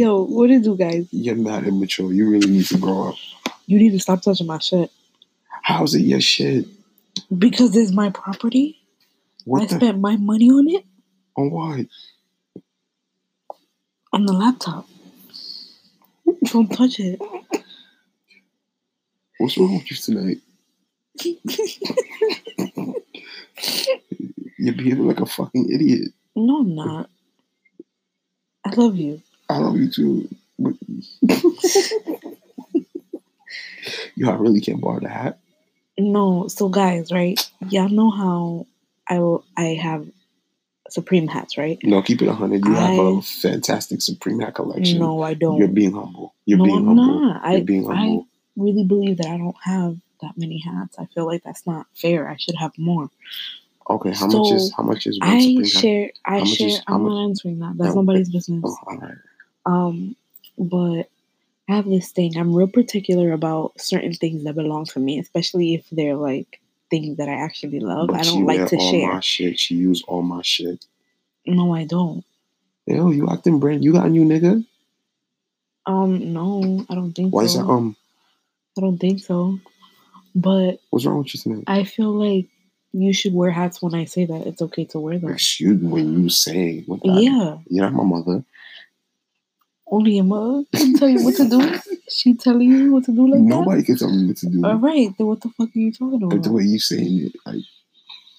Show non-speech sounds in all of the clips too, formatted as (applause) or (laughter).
Yo, what did you guys? You're mad immature. You really need to grow up. You need to stop touching my shit How's it your shit? because it's my property. What I the? spent my money on it On what? on the laptop. Don't touch it. What's wrong with you tonight? (laughs) You're behaving like a fucking idiot. No, I'm not. I love you. I love you too. (laughs) Yo, I really can't borrow the hat. No, so guys, right? Y'all know how I will. I have Supreme hats, right? No, keep it a hundred. You have a fantastic Supreme hat collection. No, I don't. You're being humble. You're no, being I'm humble. not. You're I being I humble. really believe that I don't have that many hats. I feel like that's not fair. I should have more. okay, how much is how much is one I Supreme hat? share. I how share is, I'm not answering that. That's No, nobody's business. Oh, all right. Um, but I have this thing. I'm real particular about certain things that belong to me, especially if they're like things that I actually love. But I don't like to all share. my shit. She use all my shit. No, I don't. Yo, you acting brand. You got a new nigga? Um, no, I don't think so. Why is so. that? Um, I don't think so. But what's wrong with you tonight? I feel like you should wear hats when I say that it's okay to wear them. Excuse when you say what that. Yeah, You're not my mother. Only your mother can tell you what to do. (laughs) She telling you what to do like that? Nobody can tell me what to do. All right, then what the fuck are you talking about? But the way you saying it, I,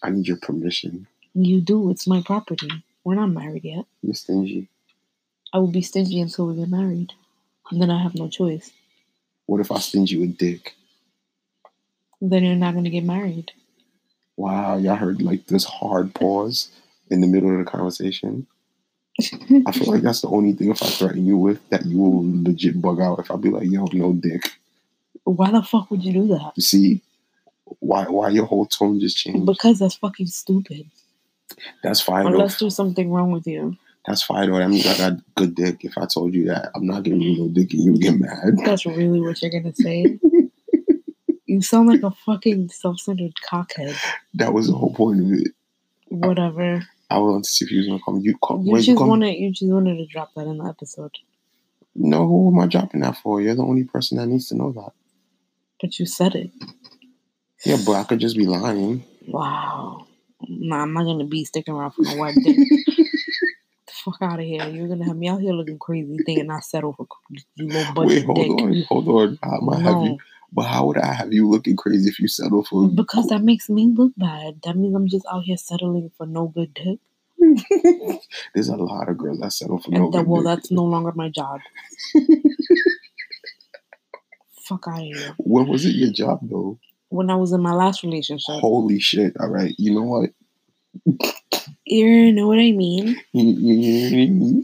I need your permission. You do. It's my property. We're not married yet. You're stingy. I will be stingy until we get married, and then I have no choice. What if I sting you with dick? Then you're not gonna get married. Wow, y'all heard like this hard pause in the middle of the conversation. (laughs) I feel like that's the only thing if I threaten you with that you will legit bug out if I be like, yo, no dick. Why the fuck would you do that? You see why why your whole tone just changed? Because that's fucking stupid. That's fine. Unless there's something wrong with you. That's fine though. That means I got good dick. If I told you that I'm not giving you no dick and you get mad. That's really what you're gonna say. (laughs) you sound like a fucking self-centered cockhead. That was the whole point of it. Whatever. I wanted to see if you was gonna come. You call You just come. wanted you just wanted to drop that in the episode. No, who am I dropping that for? You're the only person that needs to know that. But you said it. Yeah, but I could just be lying. Wow. Nah, I'm not gonna be sticking around for no white dick. (laughs) the fuck out of here. You're gonna have me out here looking crazy thinking I settle for low budget Wait, hold dick. on, hold on. How am I have you? But how would I have you looking crazy if you settle for? because that makes me look bad. That means I'm just out here settling for no good dick. (laughs) There's a lot of girls that settle for And no that, good well, dick. that's no longer my job. (laughs) Fuck out of here. What was it your job though? When I was in my last relationship, Holy shit! All right, you know what? you know what I mean. You- you- you- you-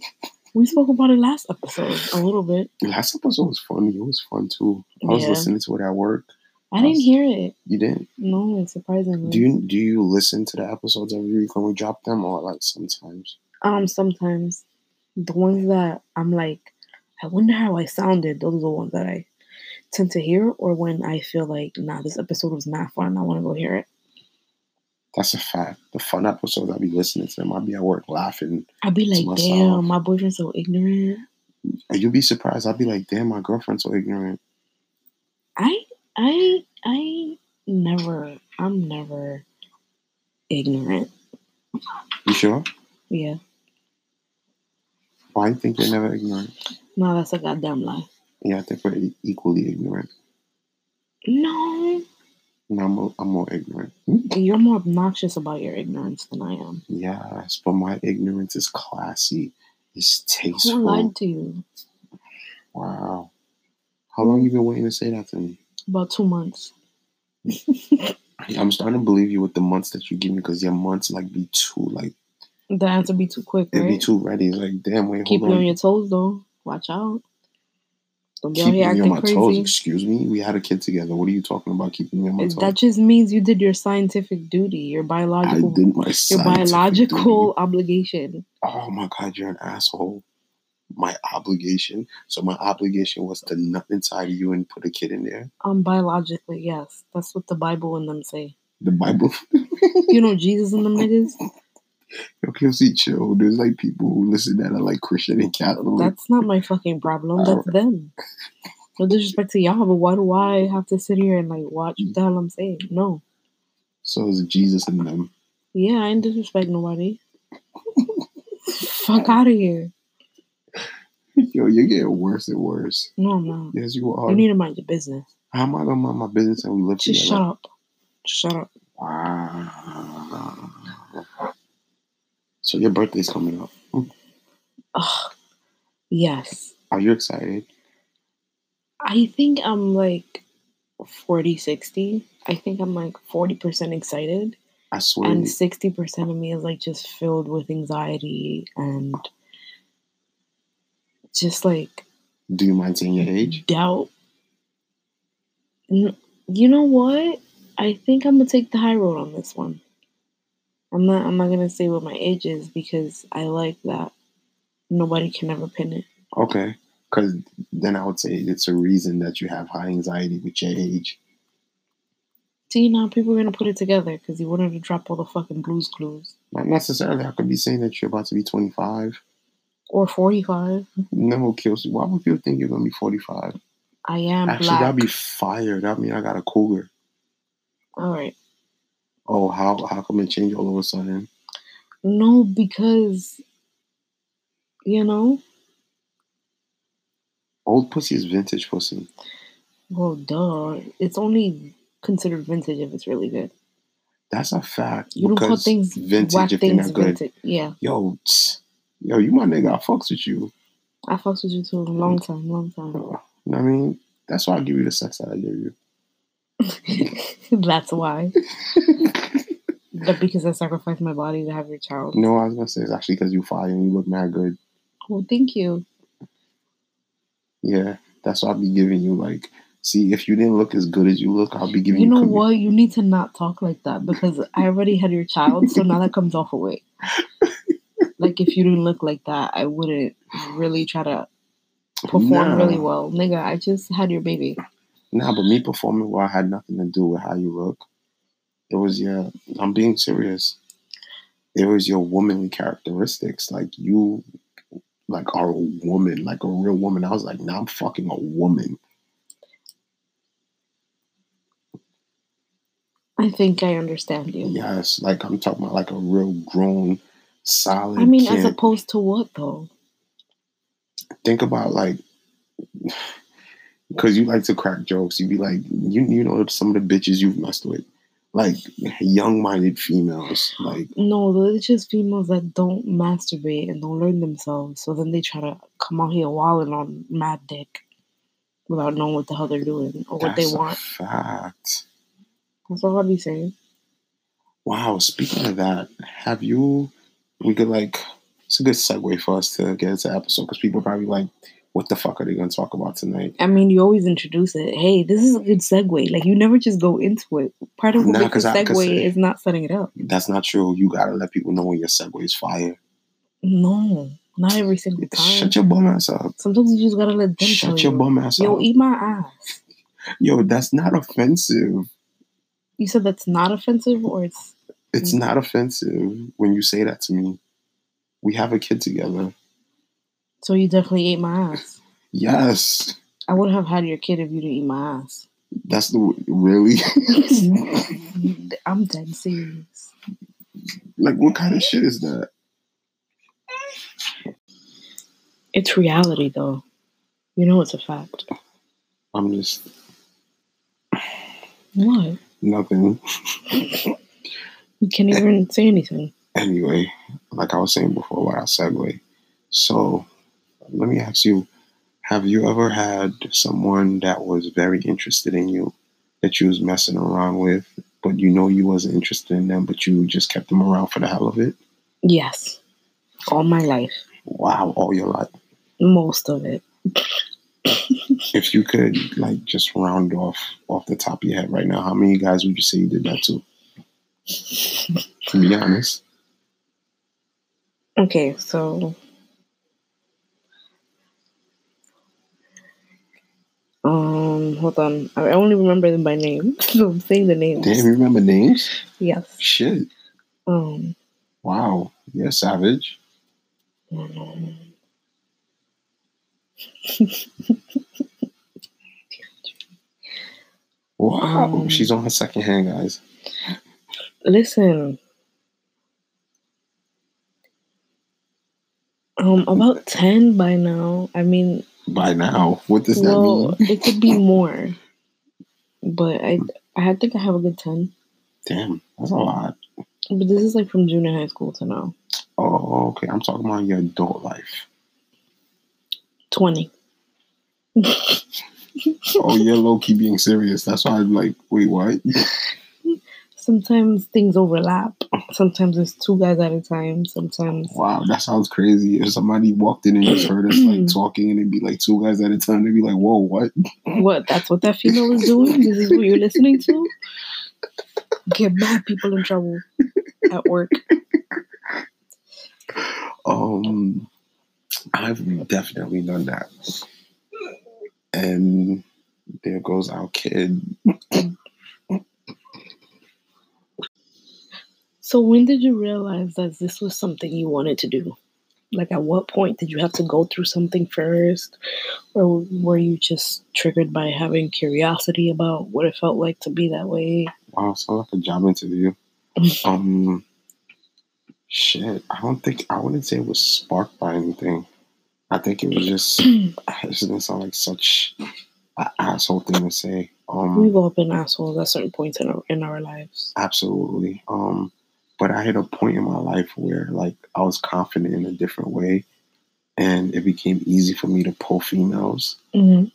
We spoke about it last episode a little bit. Last episode was funny. It was fun too. I was Yeah. listening to it at work. I didn't hear it. You didn't? No, surprisingly. Do you do you listen to the episodes every week when we drop them, or like sometimes? Um, sometimes the ones that I'm like, I wonder how I sounded. Those are the ones that I tend to hear, or when I feel like, nah, this episode was not fun. I want to go hear it. That's a fact. The fun episodes I'll be listening to them. I'll be at work laughing. I'd be like, damn, my boyfriend's so ignorant. You'll be surprised. I'll be like, damn, my girlfriend's so ignorant. I, I, I never, I'm never ignorant. You sure? Yeah, Why do you think you're never ignorant? no, that's a goddamn lie. Yeah, I think we're equally ignorant. No, No, I'm more, I'm more ignorant. You're more obnoxious about your ignorance than I am. Yes, but my ignorance is classy. It's tasteful. Who lied to you? Wow. How long you been waiting to say that to me? About two months. (laughs) I'm starting to believe you with the months that you give me because your months like be too like The answer be too quick, be right? too ready. Like damn, wait, Keep hold you on. on your toes though. Watch out. Don't be out Keep here me on my toes. Excuse me. We had a kid together. What are you talking about? Keeping me on my toes. That just means you did your scientific duty, your biological, I did my your biological duty. obligation. Oh my god, you're an asshole. My obligation. So my obligation was to nut inside of you and put a kid in there. Um, biologically, yes, that's what the Bible and them say. The Bible. You know Jesus and them niggas. (laughs) Yo, KFC, chill. There's like people who listen that are like Christian and Catholic. That's not my fucking problem. That's them. No disrespect to y'all, but why do I have to sit here and like watch what the hell I'm saying? No. so is Jesus in them. Yeah, I ain't disrespect nobody. Fuck out of here. Yo, you're getting worse and worse. No, I'm not. Yes, you are. You need to mind your business. How am I gonna mind my business and we live Just together? shut up. Just shut up. Wow. So your birthday's coming up. Hmm. Ugh. Yes. Are you excited? I think I'm like 40, 60. I think I'm like 40% excited. I swear. And 60% of me is like just filled with anxiety and just like Do you mind saying your age? doubt. You know what? I think I'm gonna take the high road on this one. I'm not. I'm not gonna say what my age is because I like that. Nobody can ever pin it. Okay. Because then I would say it's a reason that you have high anxiety with your age. See now, people are gonna put it together because you wanted to drop all the fucking Blue's Clues Not necessarily. I could be saying that you're about to be 25. or 45. No, kills. Why would people think you're gonna be 45? I am Actually, black. that'd be fire. That mean I got a cougar. all right. Oh, how how come it changed all of a sudden? No, because you know. Old pussy is vintage pussy. Well, duh. It's only considered vintage if it's really good. That's a fact. You don't call things vintage if they're not good. vintage. Yeah, Yo, yo, you my nigga. I fucks with you. I fucks with you too. Long time, long time. You know what I mean? That's why I give you the sex that I give you. (laughs) That's why. But because I sacrificed my body to have your child. You know I was gonna say? It's actually because you fire and you look mad good. Well, thank you. Yeah, that's why I'll be giving you like. See, if you didn't look as good as you look, I'll be giving You you. know commi- what? You need to not talk like that because I already had your child, so now that comes off a weight. (laughs) Like if you didn't look like that, I wouldn't really try to perform Nah. really well, nigga. I just had your baby. Nah, but me performing well had nothing to do with how you look. It was your. I'm being serious. It was your womanly characteristics. Like you, like are a woman, like a real woman. I was like, nah, I'm fucking a woman. I think I understand you. Yes, like I'm talking about like a real grown, solid. I mean, kid. as opposed to what though? think about like because you like to crack jokes you'd be like you you know some of the bitches you've messed with like young-minded females like No, they're just females that don't masturbate and don't learn themselves. So then they try to come out here walling on mad dick without knowing what the hell they're doing or what they want. fact That's all I'll be saying. wow speaking of that have you we could like it's a good segue for us to get into the episode because people probably like what the fuck are they going to talk about tonight I mean, you always introduce it. Hey, this is a good segue. Like you never just go into it. Part of what Nah, makes a 'cause I- 'cause segue is not setting it up. that's not true you gotta let people know when your segue is fire No, not every single time. shut your bum ass up Sometimes you just gotta let them tell shut your you. bum ass Yo, up eat my ass. yo that's not offensive You said that's not offensive, or it's It's not offensive when you say that to me. We have a kid together. So you definitely ate my ass. Yes. I would have had your kid if you didn't eat my ass. That's the really (laughs) I'm dead serious. like what kind of shit is that? It's reality, though. You know it's a fact. I'm just What? nothing. You can't even say anything. Anyway, like I was saying before about I segue. So let me ask you, have you ever had someone that was very interested in you that you was messing around with, but you know you wasn't interested in them, but you just kept them around for the hell of it? Yes. All my life. Wow, all your life. Most of it. (laughs) if you could like just round off off the top of your head right now, how many guys would you say you did that to? To be honest. Okay, so. Um, hold on. I only remember them by name, (laughs) so I'm saying the names. Damn, you remember names? Yes. Shit. Um, Wow, you're savage. (laughs) Wow, Um, she's on her second hand, guys. Listen. Um, about ten by now. I mean, By now, what does that well, mean? it could be (laughs) more, but I I think I have a good ten. Damn, that's a lot. But this is like from junior high school to now. Oh, okay. I'm talking about your adult life. Twenty. Oh, you're low key being serious. That's why I'm like, wait, what? (laughs) Sometimes things overlap. Sometimes it's two guys at a time. Sometimes Wow, that sounds crazy. If somebody walked in and just heard us like (clears throat) talking and it'd be like two guys at a time, they'd be like, whoa, what? what? That's what that female is doing. This is what you're listening to. Get mad people in trouble at work. Um, I've definitely done that. And there goes our kid. So when did you realize that this was something you wanted to do? Like at what point did you have to go through something first? Or were you just triggered by having curiosity about what it felt like to be that way? Wow, sounds like a job interview. Um, shit, I don't think I wouldn't say it was sparked by anything. I think it was just. (clears throat) This doesn't sound like such an asshole thing to say. Um, We've all been assholes at certain points in our in our lives. Absolutely. Um, but I hit a point in my life where like I was confident in a different way, and it became easy for me to pull females, hmm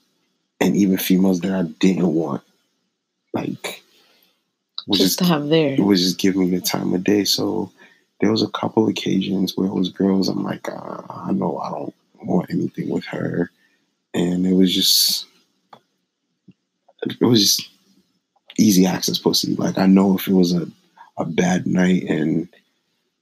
and even females that I didn't want. Like, was Just just to have there. it was just giving me the time of day. So there was a couple occasions where it was girls. I'm like, uh, I know I don't want anything with her, and it was just, it was just easy access pussy. Like I know if it was a, a bad night and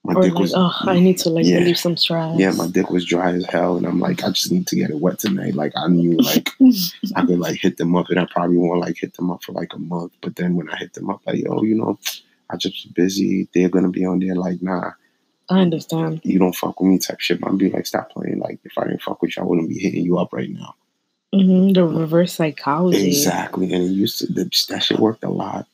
my Or dick like, was, oh, I need to like Yeah. relieve some stress. yeah, my dick was dry as hell, and I'm like, I just need to get it wet tonight. Like I knew like (laughs) I could like hit them up, and I probably won't like hit them up for like a month. But then when I hit them up, like, yo, you know, I just busy. They're gonna be on there. Like, nah, I understand. you don't fuck with me type shit. I'd be like, stop playing. Like, if I didn't fuck with you, I wouldn't be hitting you up right now. hmm The reverse psychology. Exactly. And it used to that, that shit worked a lot.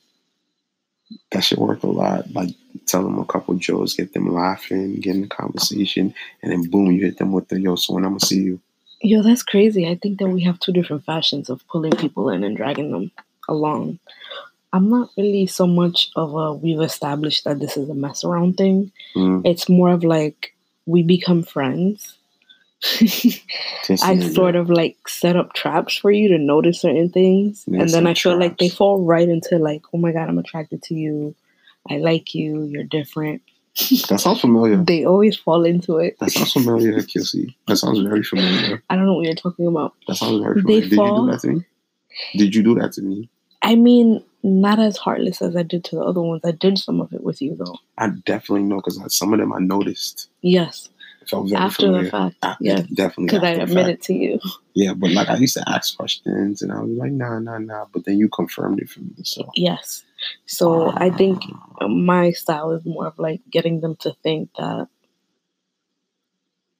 That should work a lot. Like tell them a couple jokes, get them laughing, get in the conversation, and then boom, you hit them with the yo. So when I'm gonna see you, Yo, that's crazy. I think that we have two different fashions of pulling people in and dragging them along. I'm not really so much of a we've established that this is a mess around thing. mm, It's more of like we become friends. (laughs) I sort of like set up traps for you to notice certain things. And then I feel like they fall right into like, oh my God, I'm attracted to you. I like you. You're different. That sounds familiar. (laughs) They always fall into it. That sounds familiar, Kissy. That sounds very familiar. I don't know what you're talking about. That sounds very They familiar. Did you fall- do that to me? Did you do that to me? I mean, not as heartless as I did to the other ones. I did some of it with you though. I definitely know because some of them I noticed. Yes, felt very after familiar. the fact. Ah, I- Yes, definitely. because I the admitted to you. Yeah, but like I used to ask questions and I was like, nah, nah, nah. But then you confirmed it for me. So Yes. So ah. I think my style is more of like getting them to think that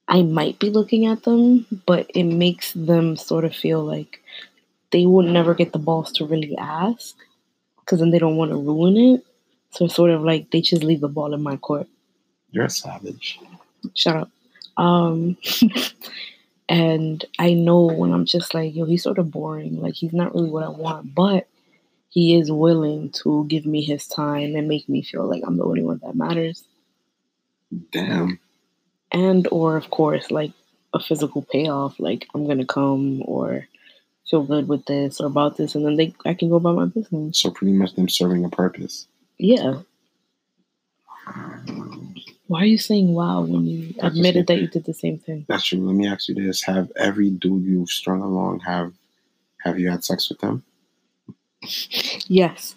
I might be looking at them, but it makes them sort of feel like they would never get the balls to really ask because then they don't want to ruin it. So it's sort of like they just leave the ball in my court. you're a savage. Shut up. Um, (laughs) and I know when I'm just like, yo, he's sort of boring. Like he's not really what I want, but he is willing to give me his time and make me feel like I'm the only one that matters. Damn. And or of course, like a physical payoff, like I'm gonna come or feel good with this or about this, and then they I can go about my business. So pretty much them serving a purpose. Yeah. Why are you saying wow when you just admitted that you did the same thing? That's true. Let me ask you this: Have every dude you've strung along have have you had sex with them? Yes.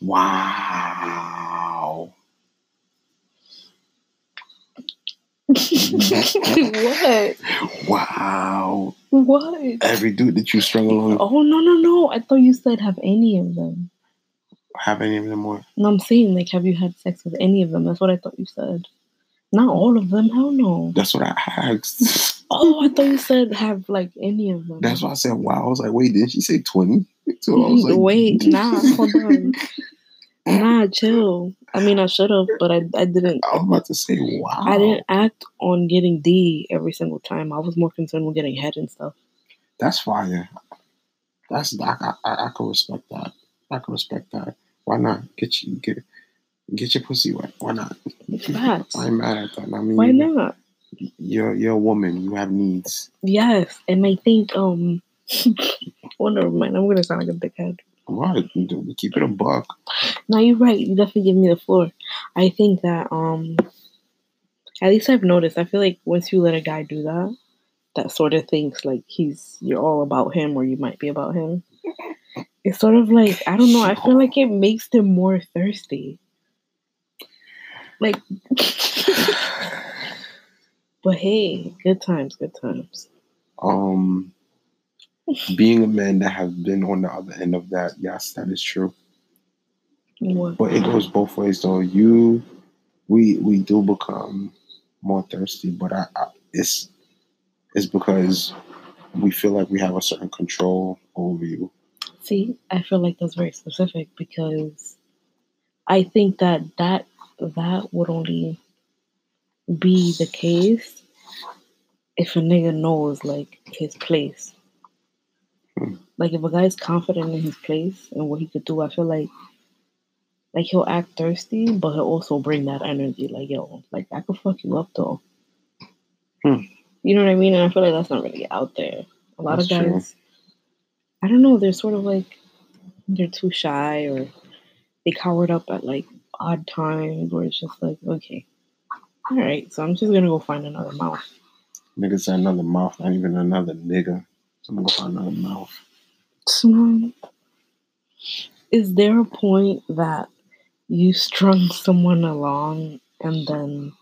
Wow. (laughs) what? Wow. What? Every dude that you strung along Oh no no no! I thought you said have any of them. have any of them more? No, I'm saying like have you had sex with any of them? That's what I thought you said. Not all of them. Hell no. That's what I asked. (laughs) Oh, I thought you said have like any of them. That's why I said wow. I was like, wait, didn't she say twenty? (laughs) So I was like, Wait, (laughs) nah, hold on. Nah, chill. I mean, I should have, but I, I didn't. I was about to say wow. I didn't act on getting D every single time. I was more concerned with getting head and stuff. That's fire. That's I, I, I I can respect that. I can respect that. Why not get you get get your pussy wet? Why not? Facts. I ain't mad at that. I mean, Why not? You're you're a woman. You have needs. Yes, and I think um. well, (laughs) never mind. I'm gonna sound like a dickhead. Right. Keep it a buck. No, you're right. You definitely give me the floor. I think that um, at least I've noticed. I feel like once you let a guy do that, that sort of thinks like he's you're all about him or you might be about him. It's sort of like I don't know. I feel like it makes them more thirsty. Like, but hey, good times, good times. Um, being a man that has been on the other end of that, yes, that is true. What? But it goes both ways, though. You, we, we do become more thirsty, but I, I it's, it's because we feel like we have a certain control over you. See, I feel like that's very specific because I think that that that would only be the case if a nigga knows like his place. Hmm. Like if a guy's confident in his place and what he could do, I feel like like he'll act thirsty, but he'll also bring that energy. Like yo, like I could fuck you up though. Hmm. You know what I mean? And I feel like that's not really out there. A lot That's of true. guys, I don't know, they're sort of like they're too shy or they cowered up at like odd times where it's just like, okay, all right, so I'm just gonna go find another mouth. Nigga said another mouth, not even another nigga. So I'm gonna go find another mouth. So, is there a point that you strung someone along and then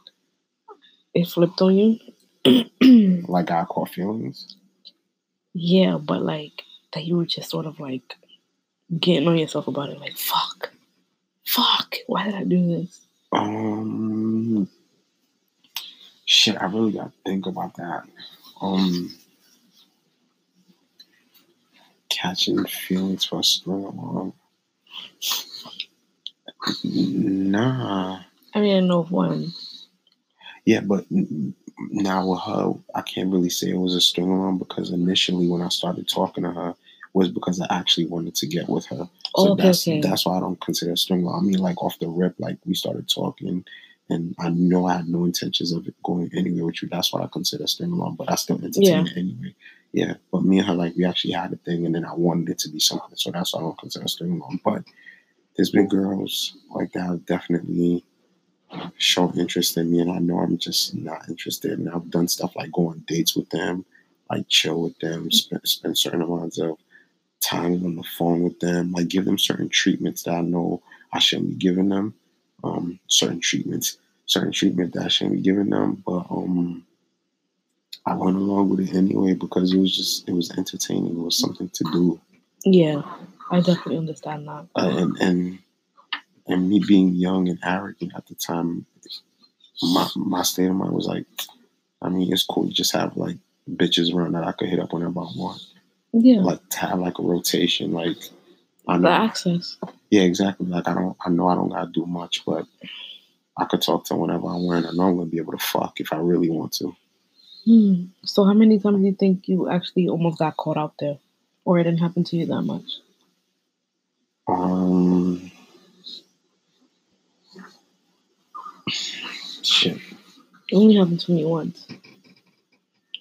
it flipped on you? (clears throat) Like I caught feelings. yeah, but like that you were just sort of like getting on yourself about it, like fuck, fuck, why did I do this? Um, shit, I really gotta think about that. Um, catching feelings for a string along. Nah, I mean, I know of one. yeah, but now with her, I can't really say it was a string along because initially when I started talking to her was because I actually wanted to get with her. So Oh, okay, that's okay. that's why I don't consider a string along. I mean, like off the rip, like we started talking, and I know I had no intentions of it going anywhere with you. That's what I consider a string along, but I still entertain it anyway. Yeah, but me and her, like, we actually had a thing, and then I wanted it to be something, so that's why I don't consider a string along. But there's been girls like that have definitely shown interest in me, and I know I'm just not interested. And I've done stuff like go on dates with them, like chill with them, spend, spend certain amounts of time on the phone with them, like give them certain treatments that I know I shouldn't be giving them. Um, certain treatments, certain treatment that I shouldn't be giving them, but um, I went along with it anyway because it was just it was entertaining. It was something to do, Yeah, I definitely understand that. uh, and and and me being young and arrogant at the time, my my state of mind was like, I mean, it's cool You just have like bitches around that I could hit up whenever I want, Yeah, like to have like a rotation, like. I the access. Yeah, exactly. Like I don't, I know I don't gotta do much, but I could talk to whenever I want. I know I'm gonna be able to fuck if I really want to. Hmm. So, how many times do you think you actually almost got caught out there, or it didn't happen to you that much? Um, shit. It only happened to me once,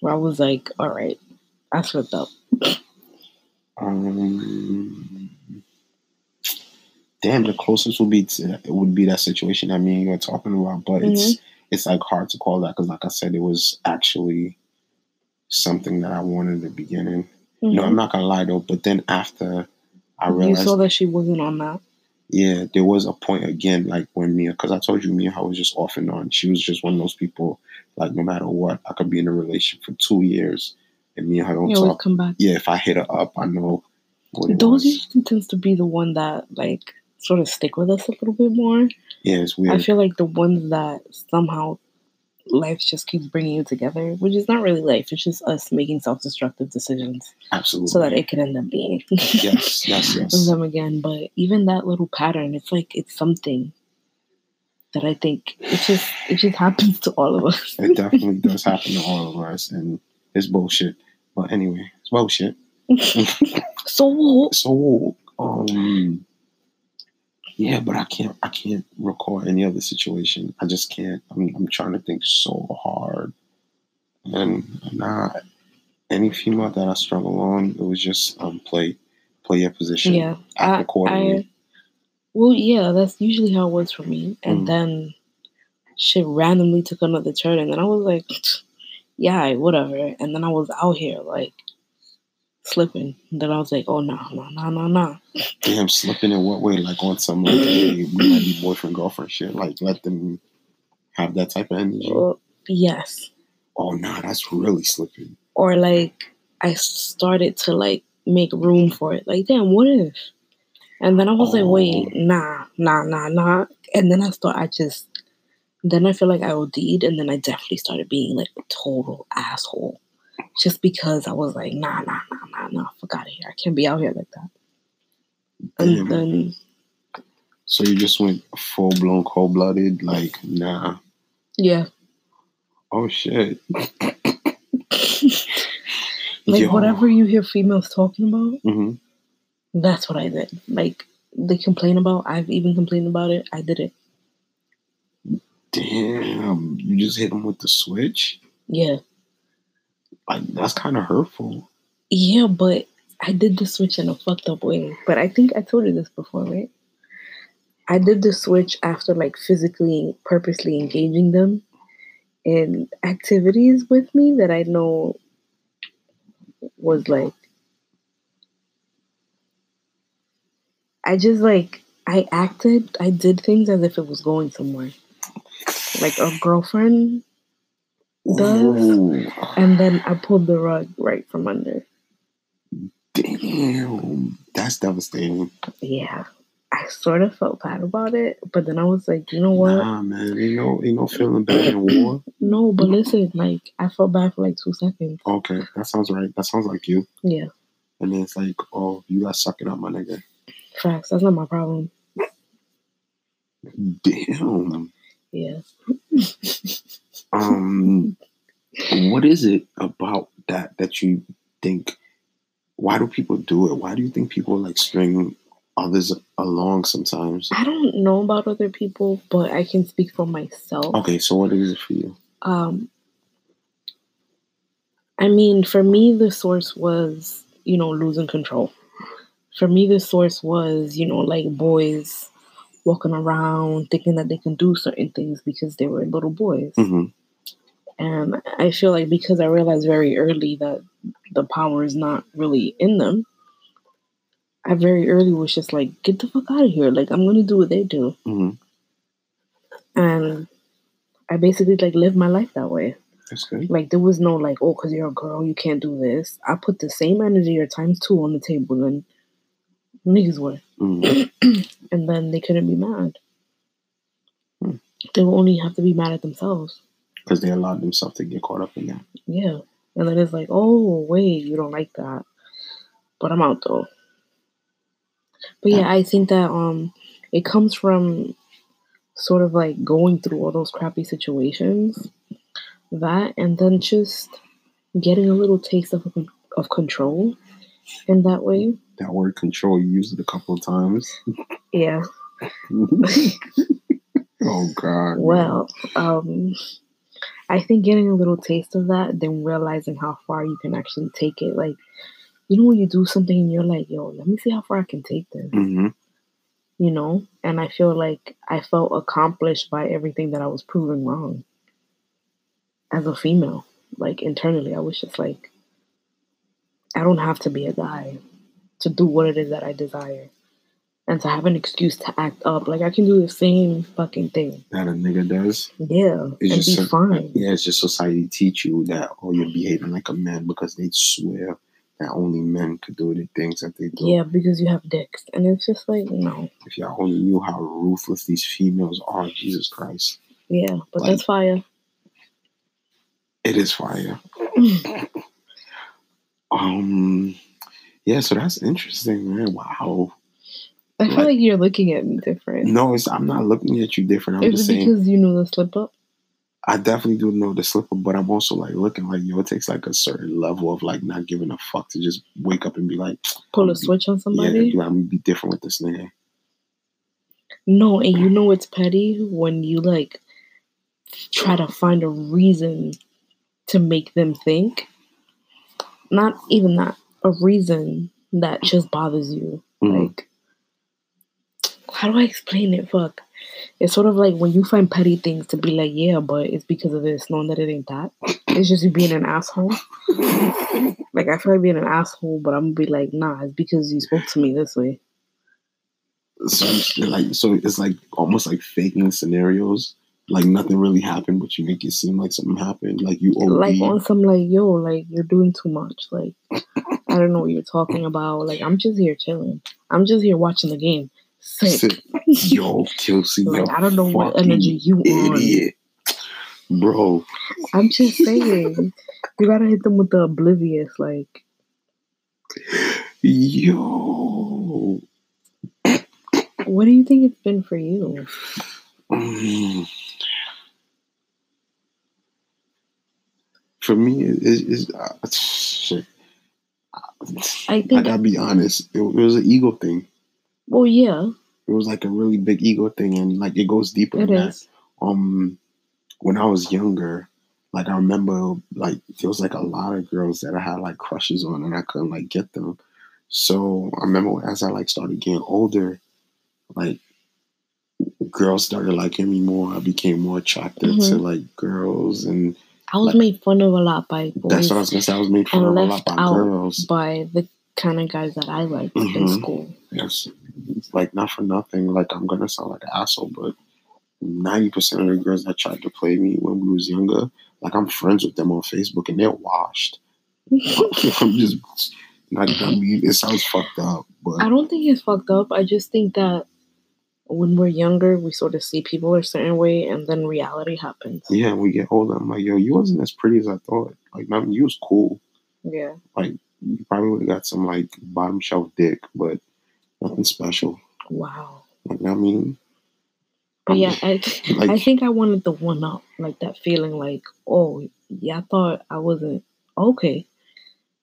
where I was like, "All right, I slipped up." Um, damn, the closest would be to, it would be that situation that me and you are talking about, but it's it's like hard to call that because, like I said, it was actually something that I wanted in the beginning. No, I'm not gonna lie though. But then after I you realized saw that she wasn't on that. Yeah, there was a point again, like when Mia, because I told you Mia, I was just off and on. She was just one of those people, like no matter what, I could be in a relationship for two years, and me and her don't You talk. come back. Yeah, if I hit her up, I know Those usually tends to be the one that like sort of stick with us a little bit more. Yeah, it's weird. I feel like the ones that somehow life just keeps bringing you together, which is not really life. It's just us making self-destructive decisions Absolutely. so that it can end up being yes, (laughs) yes, yes. them again. But even that little pattern, it's like it's something that I think it just it just (laughs) happens to all of us. It definitely does happen to all of us, and it's bullshit. But anyway, it's bullshit. (laughs) so what? So, um, yeah, but I can't. I can't recall any other situation. I just can't. I'm. I'm trying to think so hard, and not any female that I struggle on. It was just um play, play your position. yeah, act I, accordingly. I well yeah, that's usually how it was for me. And Mm. then shit randomly took another turn, and then I was like, yeah, whatever. And then I was out here like slipping. And then I was like, oh no, no, no, no, no. Damn, slipping in what way? Like on some like hey, we might be boyfriend girlfriend shit. Like let them have that type of energy. Well, yes. Oh nah, that's really slipping. or like I started to like make room for it. Like, damn, what if? And then I was like, wait, Oh. nah, nah, nah, nah. And then I thought I just, then I feel like I OD'd, and then I definitely started being like a total asshole, just because I was like, nah, nah, nah, nah, nah, fuck out of here. I can't be out here like that. And Damn. then, So you just went full blown cold blooded, like nah. yeah, Oh shit. (laughs) like Yo. whatever you hear females talking about, hmm that's what I did. Like they complain about, I've even complained about it. I did it. Damn, you just hit him with the switch. Yeah. Like that's kind of hurtful. Yeah, but I did the switch in a fucked up way. But I think I told you this before, right? I did the switch after like physically, purposely engaging them in activities with me that I know was like, I just like, I acted, I did things as if it was going somewhere. Like a girlfriend does. Ooh, And then I pulled the rug right from under. damn, that's devastating. yeah, I sort of felt bad about it, but then I was like, you know what? Nah, man, ain't no, ain't no feeling bad in war. (clears throat) No, but listen, like I felt bad for like two seconds. Okay, that sounds right. That sounds like you. Yeah, And then it's like, oh, you gotta suck it up, my nigga. facts. That's not my problem. Damn. Yeah, Um, what is it about that that you think? Why do people do it? Why do you think people like string others along sometimes? I don't know about other people, but I can speak for myself. Okay, so what is it for you? Um, I mean, for me, the source was you know losing control. For me, the source was you know like boys walking around thinking that they can do certain things because they were little boys. hmm And I feel like because I realized very early that the power is not really in them, I very early was just like, get the fuck out of here. Like, I'm going to do what they do. hmm And I basically like lived my life that way. That's good. Like, there was no like, oh, because you're a girl, you can't do this. I put the same energy or times two on the table than niggas were. Mm. (clears throat) And then they couldn't be mad. Hmm. They will only have to be mad at themselves. Because they allowed themselves to get caught up in that. Yeah. And then it's like, oh, wait, you don't like that. But I'm out though. But yeah, I think that um it comes from sort of like going through all those crappy situations. That and then just getting a little taste of of control in that way. That word control, you used it a couple of times. Yeah. (laughs) oh God. Well, um I think getting a little taste of that, then realizing how far you can actually take it. Like, you know when you do something and you're like, yo, let me see how far I can take this. hmm you know and i feel like i felt accomplished by everything that i was proving wrong as a female like internally i was just like i don't have to be a guy to do what it is that i desire and to have an excuse to act up like i can do the same fucking thing That a nigga does. yeah It's and just be so- fine Yeah, it's just society teach you that oh you're behaving like a man because they swear that only men could do the things that they do. yeah because you have dicks and it's just like no If y'all only knew how ruthless these females are, Jesus Christ. yeah but Like- that's fire It is fire. (laughs) um, yeah. So that's interesting, man. Wow. I feel Like- like you're looking at me different. No, it's I'm not looking at you different. I'm Is just it saying. because you know the slip up? I definitely do know the slip up, but I'm also like looking like yo. It takes like a certain level of like not giving a fuck to just wake up and be like, Pull a switch on somebody? be like, I'm gonna be different with this nigga. No, and you know it's petty when you like try to find a reason to make them think. Not even that, a reason that just bothers you. Mhm. Like, how do I explain it? Fuck. It's sort of like when you find petty things to be like, yeah, but it's because of this, knowing that it ain't that. It's just you being an asshole. (laughs) Like, I feel like being an asshole, but I'm gonna be like, nah, it's because you spoke to me this way. So like so it's like almost like faking scenarios. Like nothing really happened, but you make it seem like something happened. Like you OD. like on some like yo like you're doing too much like i don't know what you're talking about. Like i'm just here chilling. I'm just here watching the game. Sick. Yo, Kelsey, like i don't know what energy you on. bro. i'm just saying you gotta hit them with the oblivious like. Yo, what do you think it's been for you? Mm. For me, it is uh, I I gotta be honest. It, it was an ego thing. well yeah It was like a really big ego thing, and like it goes deeper it than that. is Um, when I was younger, like I remember, like there was like a lot of girls that I had like crushes on, and I couldn't like get them. So I remember as I like started getting older, like girls started liking me more. I became more attracted to Mhm. like girls, and i was Like- made fun of a lot by that's boys what I was gonna say. I was made fun of a lot by out girls. by the kind of guys that i liked in Mhm. school Yes, like not for nothing. Like I'm gonna sound like an asshole, but ninety percent of the girls that tried to play me when we was younger, like I'm friends with them on Facebook, and they're washed. (laughs) (laughs) I'm just like I mean, it sounds fucked up, but I don't think it's fucked up. I just think that when we're younger, we sort of see people a certain way, and then reality happens. yeah, we get older, I'm like, yo, you wasn't as pretty as I thought. Like, I mean, you was cool. Yeah. Like, you probably would have got some like bottom shelf dick, but nothing special. Wow. Like, I mean, But yeah, I, like, I think I wanted the one up, like that feeling, like, oh, yeah, I thought I wasn't okay.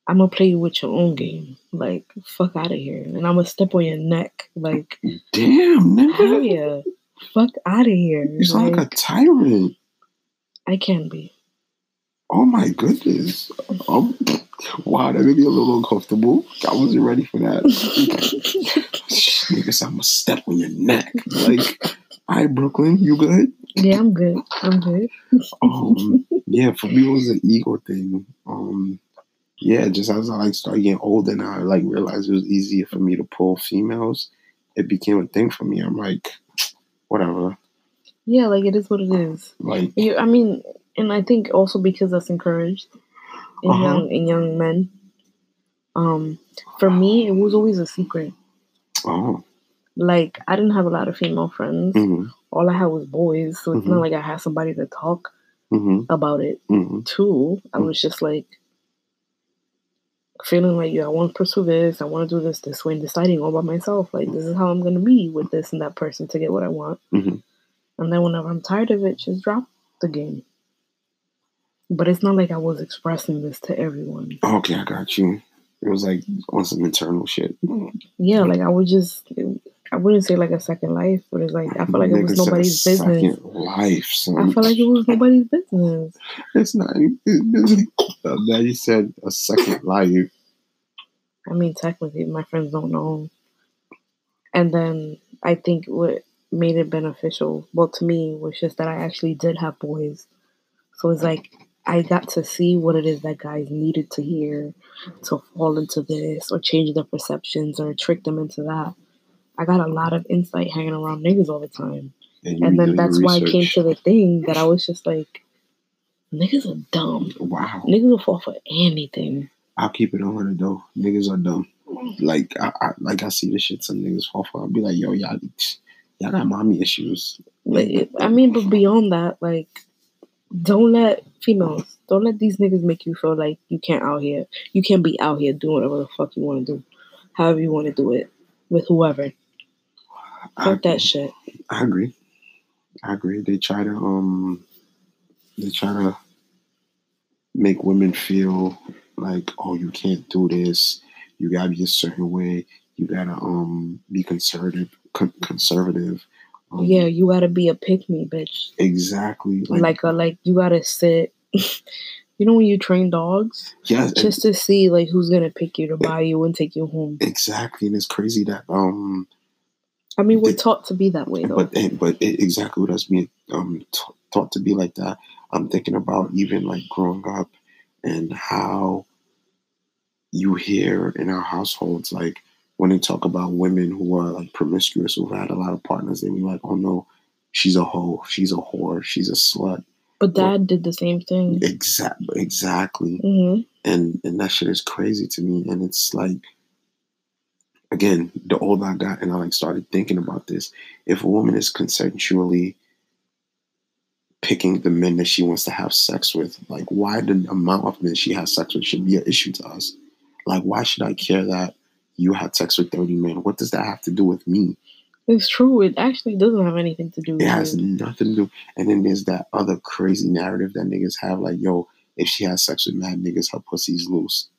I'm gonna play you with your own game. Like, fuck out of here, and I'm gonna step on your neck. Like, damn, nigga, yeah, fuck out of here. you sound like Like, a tyrant. I can be. Oh my goodness. Um, wow, that made me a little uncomfortable. I wasn't ready for that. (laughs) Nigga I'm gonna step on your neck. Like, right, Brooklyn, you good? yeah, I'm good. I'm good. Um, yeah, for me, it was an ego thing. Um, yeah, just as I like started getting older and I like realized it was easier for me to pull females, it became a thing for me. I'm like, (tsk) whatever. Yeah, like it is what it is. Like, You, I mean, and I think also because that's encouraged in Uh-huh. young in young men. Um, for me, it was always a secret. oh, Like I didn't have a lot of female friends. hmm All I had was boys, so it's Mhm. not like I had somebody to talk hmm about it hmm to. I Mm. was just like feeling like, yeah, I want to pursue this. I want to do this this way, and deciding all by myself. Like this is how I'm gonna be with this and that person to get what I want. Mhm. And then whenever I'm tired of it, just drop the game. But it's not like I was expressing this to everyone. Okay, I got you. It was like on some internal shit. Yeah, like I would just, I wouldn't say like a second life, but it's like I feel like it was nobody's business. Life, son. I feel like it was nobody's business. it's not. It, you said a second life. I mean, technically, my friends don't know. And then I think what made it beneficial, well, to me, was just that I actually did have boys. So it's like I got to see what it is that guys needed to hear to fall into this or change their perceptions or trick them into that. I got a lot of insight hanging around niggas all the time. And, you And then that's why I came to the thing that I was just like, niggas are dumb. Wow. Niggas will fall for anything. I'll keep it on hundred though. Niggas are dumb. Like I, I like I see this shit some niggas fall for. I'll be like, yo, y'all, y'all got mommy issues. Like, I mean, but beyond that, like, don't let females, don't let these niggas make you feel like you can't out here, you can't be out here doing whatever the fuck you want to do, however you want to do it with whoever. Fuck that shit. I agree. I agree. They try to um, they try to make women feel like, oh, you can't do this. You gotta be a certain way. You gotta um be conservative. Con- conservative. Um, Yeah, you gotta be a pick me, bitch. exactly. Like, Like, a, like you gotta sit. (laughs) you know when you train dogs, yes, and- just to see like who's gonna pick you to buy you and take you home. exactly. And it's crazy that um, I mean, we're taught to be that way though. but and, but it, exactly what us being um t- taught to be like that. I'm thinking about even like growing up and how you hear in our households like when they talk about women who are like promiscuous who've had a lot of partners, they be like, "Oh no, she's a hoe, she's a whore, she's a slut." But dad did the same thing. Exactly, exactly. hmm and and that shit is crazy to me and it's like again the older i got and i like started thinking about this if a woman is consensually picking the men that she wants to have sex with like why the amount of men she has sex with should be an issue to us? Like why should i care that you had sex with 30 men? What does that have to do with me? It's true. It actually doesn't have anything to do with it has you. nothing to do. And then there's that other crazy narrative that niggas have like yo if she has sex with mad niggas her pussy's loose.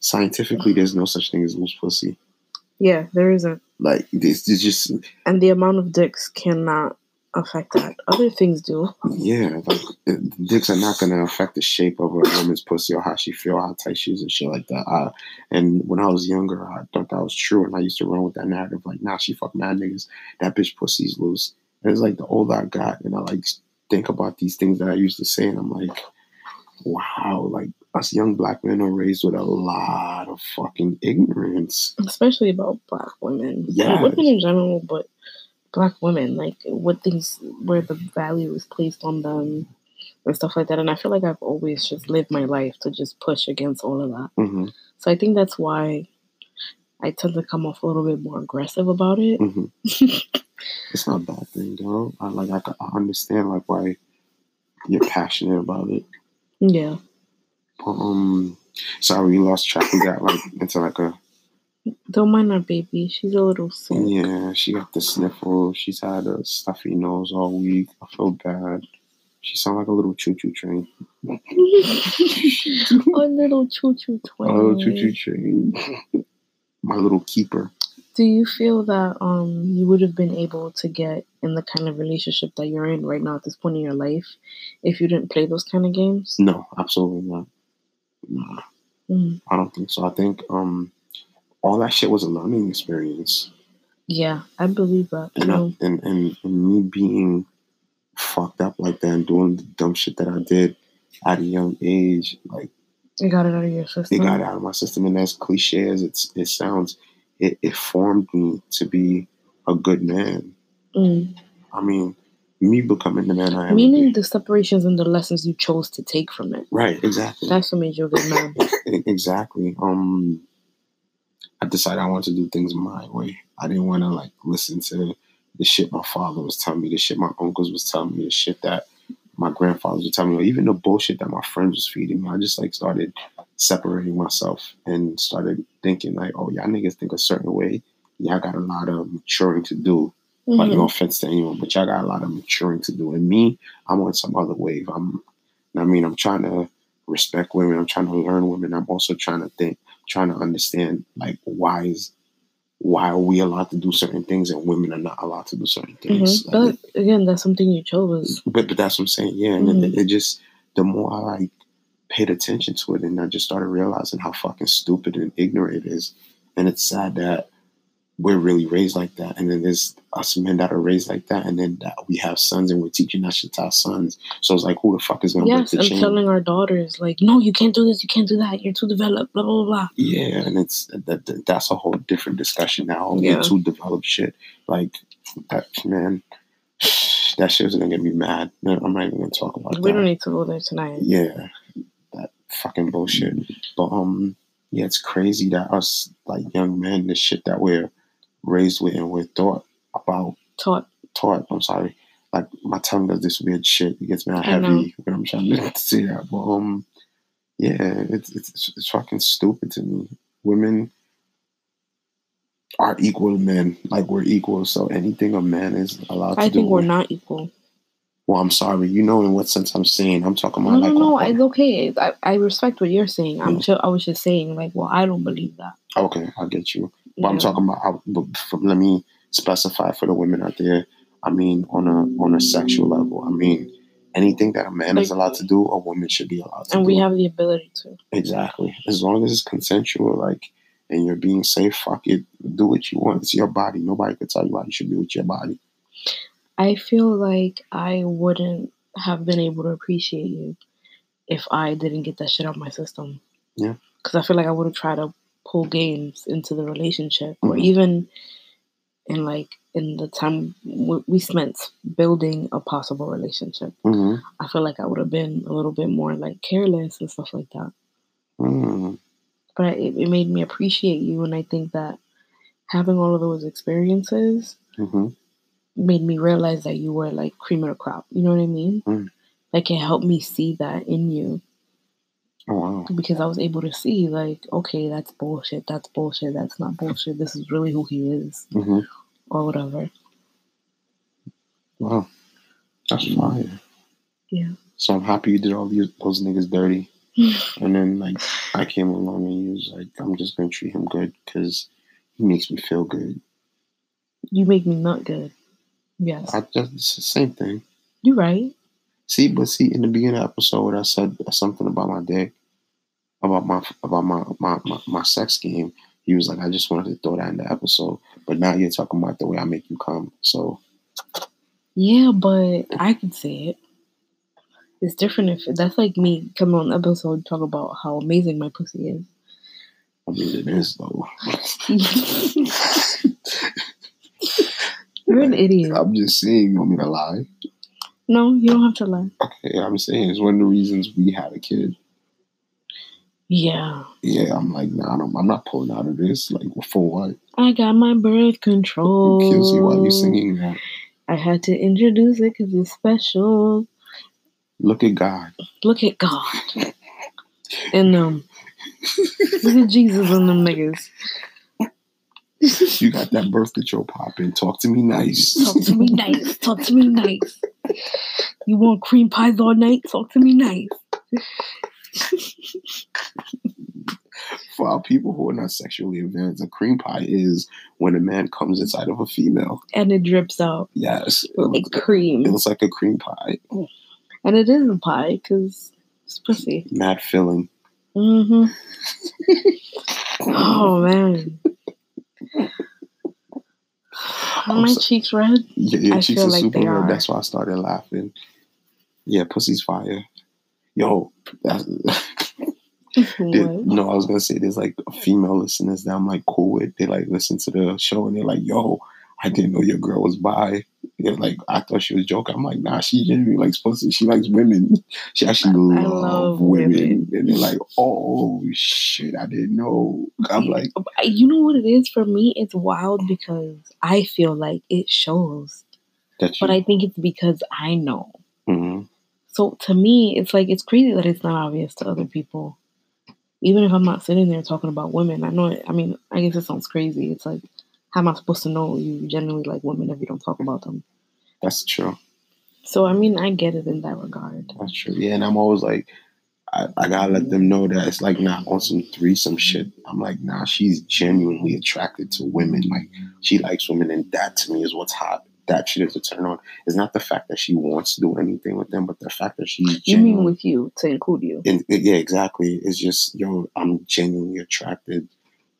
Scientifically (sighs) there's no such thing as loose pussy Yeah, there isn't. Like this is just And the amount of dicks cannot affect that. Other things do. yeah, like uh, dicks are not gonna affect the shape of a woman's pussy or how she feel, how tight she is, and shit like that. I, and when I was younger, I thought that was true, and I used to run with that narrative, like, nah, she fuck mad niggas, that bitch pussy's loose. And it's like the older I got, and I like think about these things that I used to say, and I'm like, wow, like us young black men are raised with a lot of fucking ignorance. Especially about black women. Yeah, women in general, but black women, like what things where the value is placed on them and stuff like that. And I feel like I've always just lived my life to just push against all of that. hmm So I think that's why I tend to come off a little bit more aggressive about it. hmm (laughs) it's not a bad thing, though. I like I, I understand like why you're passionate about it. Yeah. Um, sorry, we lost track. We got like into like a Don't mind our baby. She's a little sick. yeah. She got the sniffle. She's had a stuffy nose all week. I feel bad. She sounds like a little choo choo train. (laughs) a little choo choo train. A little choo choo train. My little keeper. Do you feel that um you would have been able to get in the kind of relationship that you're in right now at this point in your life if you didn't play those kind of games? No, absolutely not. Nah, Mm. I don't think so. I think um, all that shit was a learning experience. Yeah, I believe that. and, I, and and and me being fucked up like that and doing the dumb shit that I did at a young age, like You got it out of your it system. got out of my system. And as cliche as it's, it sounds, it, it formed me to be a good man. Mm. I mean, me becoming the man I am. Meaning the separations and the lessons you chose to take from it. right? Exactly. That's what made you a good man. (laughs) Exactly. Um, I decided I wanted to do things my way. I didn't want to like listen to the shit my father was telling me, the shit my uncles was telling me, the shit that my grandfathers were telling me, or even the bullshit that my friends was feeding me. I just like started separating myself and started thinking like, oh, y'all niggas think a certain way. Y'all got a lot of maturing to do. Like Mhm. no offense to anyone, but y'all got a lot of maturing to do. And me, I'm on some other wave. I'm I mean, I'm trying to respect women, I'm trying to learn women. I'm also trying to think, trying to understand like why is why are we allowed to do certain things and women are not allowed to do certain things. Mhm. Like, But again, that's something you chose. but but that's what I'm saying. Yeah, and Mhm. it, it just the more I like paid attention to it, and I just started realizing how fucking stupid and ignorant it is. And it's sad that we're really raised like that, and then there's us men that are raised like that, and then that we have sons and we're teaching that shit to our sons. So it's like, who the fuck is gonna Yes, break the and chain? telling our daughters like, no, you can't do this, you can't do that, you're too developed, blah blah blah. Yeah, and it's that, that that's a whole different discussion now. Yeah. Too developed shit like that, man. That shit's gonna get me mad. I'm not even gonna talk about We that. don't need to go there tonight. yeah, that fucking bullshit. But um, yeah, it's crazy that us like young men, the shit that we're raised with and we're taught about, Taught. taught. I'm sorry, like my tongue does this weird shit. It gets me I heavy when I'm trying (laughs) to say that. But um, yeah, it's it's it's fucking stupid to me. Women are equal to men. Like we're equal. So anything a man is allowed to do. I think we're not equal. Well, I'm sorry. You know in what sense I'm saying. I'm talking about No, like no, no. It's okay. I, I respect what you're saying. I'm Mm. I was just saying, like, well, I don't believe that. okay, I get you. But I'm talking about. but let me specify for the women out there. I mean, on a on a sexual level. I mean, anything that a man is allowed to do, a woman should be allowed to and do. we have the ability to. exactly as long as it's consensual, like, and you're being safe. Fuck it, do what you want. It's your body. Nobody can tell you how you should be with your body. I feel like I wouldn't have been able to appreciate you if I didn't get that shit out my system. Yeah. Because I feel like I would have tried to pull games into the relationship, or Mhm. even in like in the time w- we spent building a possible relationship. hmm I feel like I would have been a little bit more like careless and stuff like that. mm But it, it made me appreciate you, and I think that having all of those experiences hmm made me realize that you were like cream of the crop. You know what I mean? Mm. Like it helped me see that in you Oh wow. because I was able to see like, okay, that's bullshit. That's bullshit. That's not bullshit. This is really who he is, hmm or whatever. Wow. That's fire. Yeah. So I'm happy you did all these those niggas dirty. (laughs) And then like I came along and you was like, I'm just gonna treat him good because he makes me feel good. You make me not good. Yes, I just it's the same thing. you're right. See, but see, in the beginning of the episode, I said something about my dick, about my about my my, my, my sex game. He was like, I just wanted to throw that in the episode. But now you're talking about the way I make you come. So Yeah, but I can say it. It's different if that's like me coming on episode talk about how amazing my pussy is. I mean, it is though. (laughs) You're an idiot. I'm just saying. You want me to lie? No, you don't have to lie. Okay, I'm saying it's one of the reasons we had a kid. Yeah. Yeah, I'm like, nah, I'm, I'm not pulling out of this. Like, for what? I got my birth control. Kelsey, why are you singing that? I had to introduce it because it's special. Look at God. Look at God. And um, look at Jesus and them niggas. You got that birth control popping. Talk to me nice. Talk to me nice. Talk to me nice. You want cream pies all night? Talk to me nice. For our people who are not sexually advanced, a cream pie is when a man comes inside of a female. And it drips out Yes. It like looks, cream. it looks like a cream pie. And it is a pie because it's pussy. Mad filling. hmm (laughs) oh, man. Are my so- cheeks red? Your, your I cheeks feel are like super red. are. That's why I started laughing. Yeah, pussy's fire. Yo, that's, (laughs) no, I was gonna say there's like female listeners that I'm like cool with. They like listen to the show and they're like, "Yo, I didn't know your girl was bi." They're like, "I thought she was joking." I'm like, "Nah, she genuinely likes pussy. She likes women. She actually loves love women." women. And they're like, "Oh shit, I didn't know." I'm like, you know what it is for me? It's wild because I feel like it shows, "That you." but I think it's because I know. Mhm. So to me, it's like it's crazy that it's not obvious to other people. Even if I'm not sitting there talking about women, I know. It, I mean, I guess it sounds crazy. It's like, how am I supposed to know you generally like women if you don't talk about them? That's true. So I mean, I get it in that regard. That's true. Yeah, and I'm always like, I, I gotta let them know that it's like not on some threesome shit. I'm like, nah, she's genuinely attracted to women. Like she likes women, and that to me is what's hot. That shit is a turn on. It's not the fact that she wants to do anything with them, but the fact that she's You mean with you to include you? and, yeah, exactly. It's just yo, I'm genuinely attracted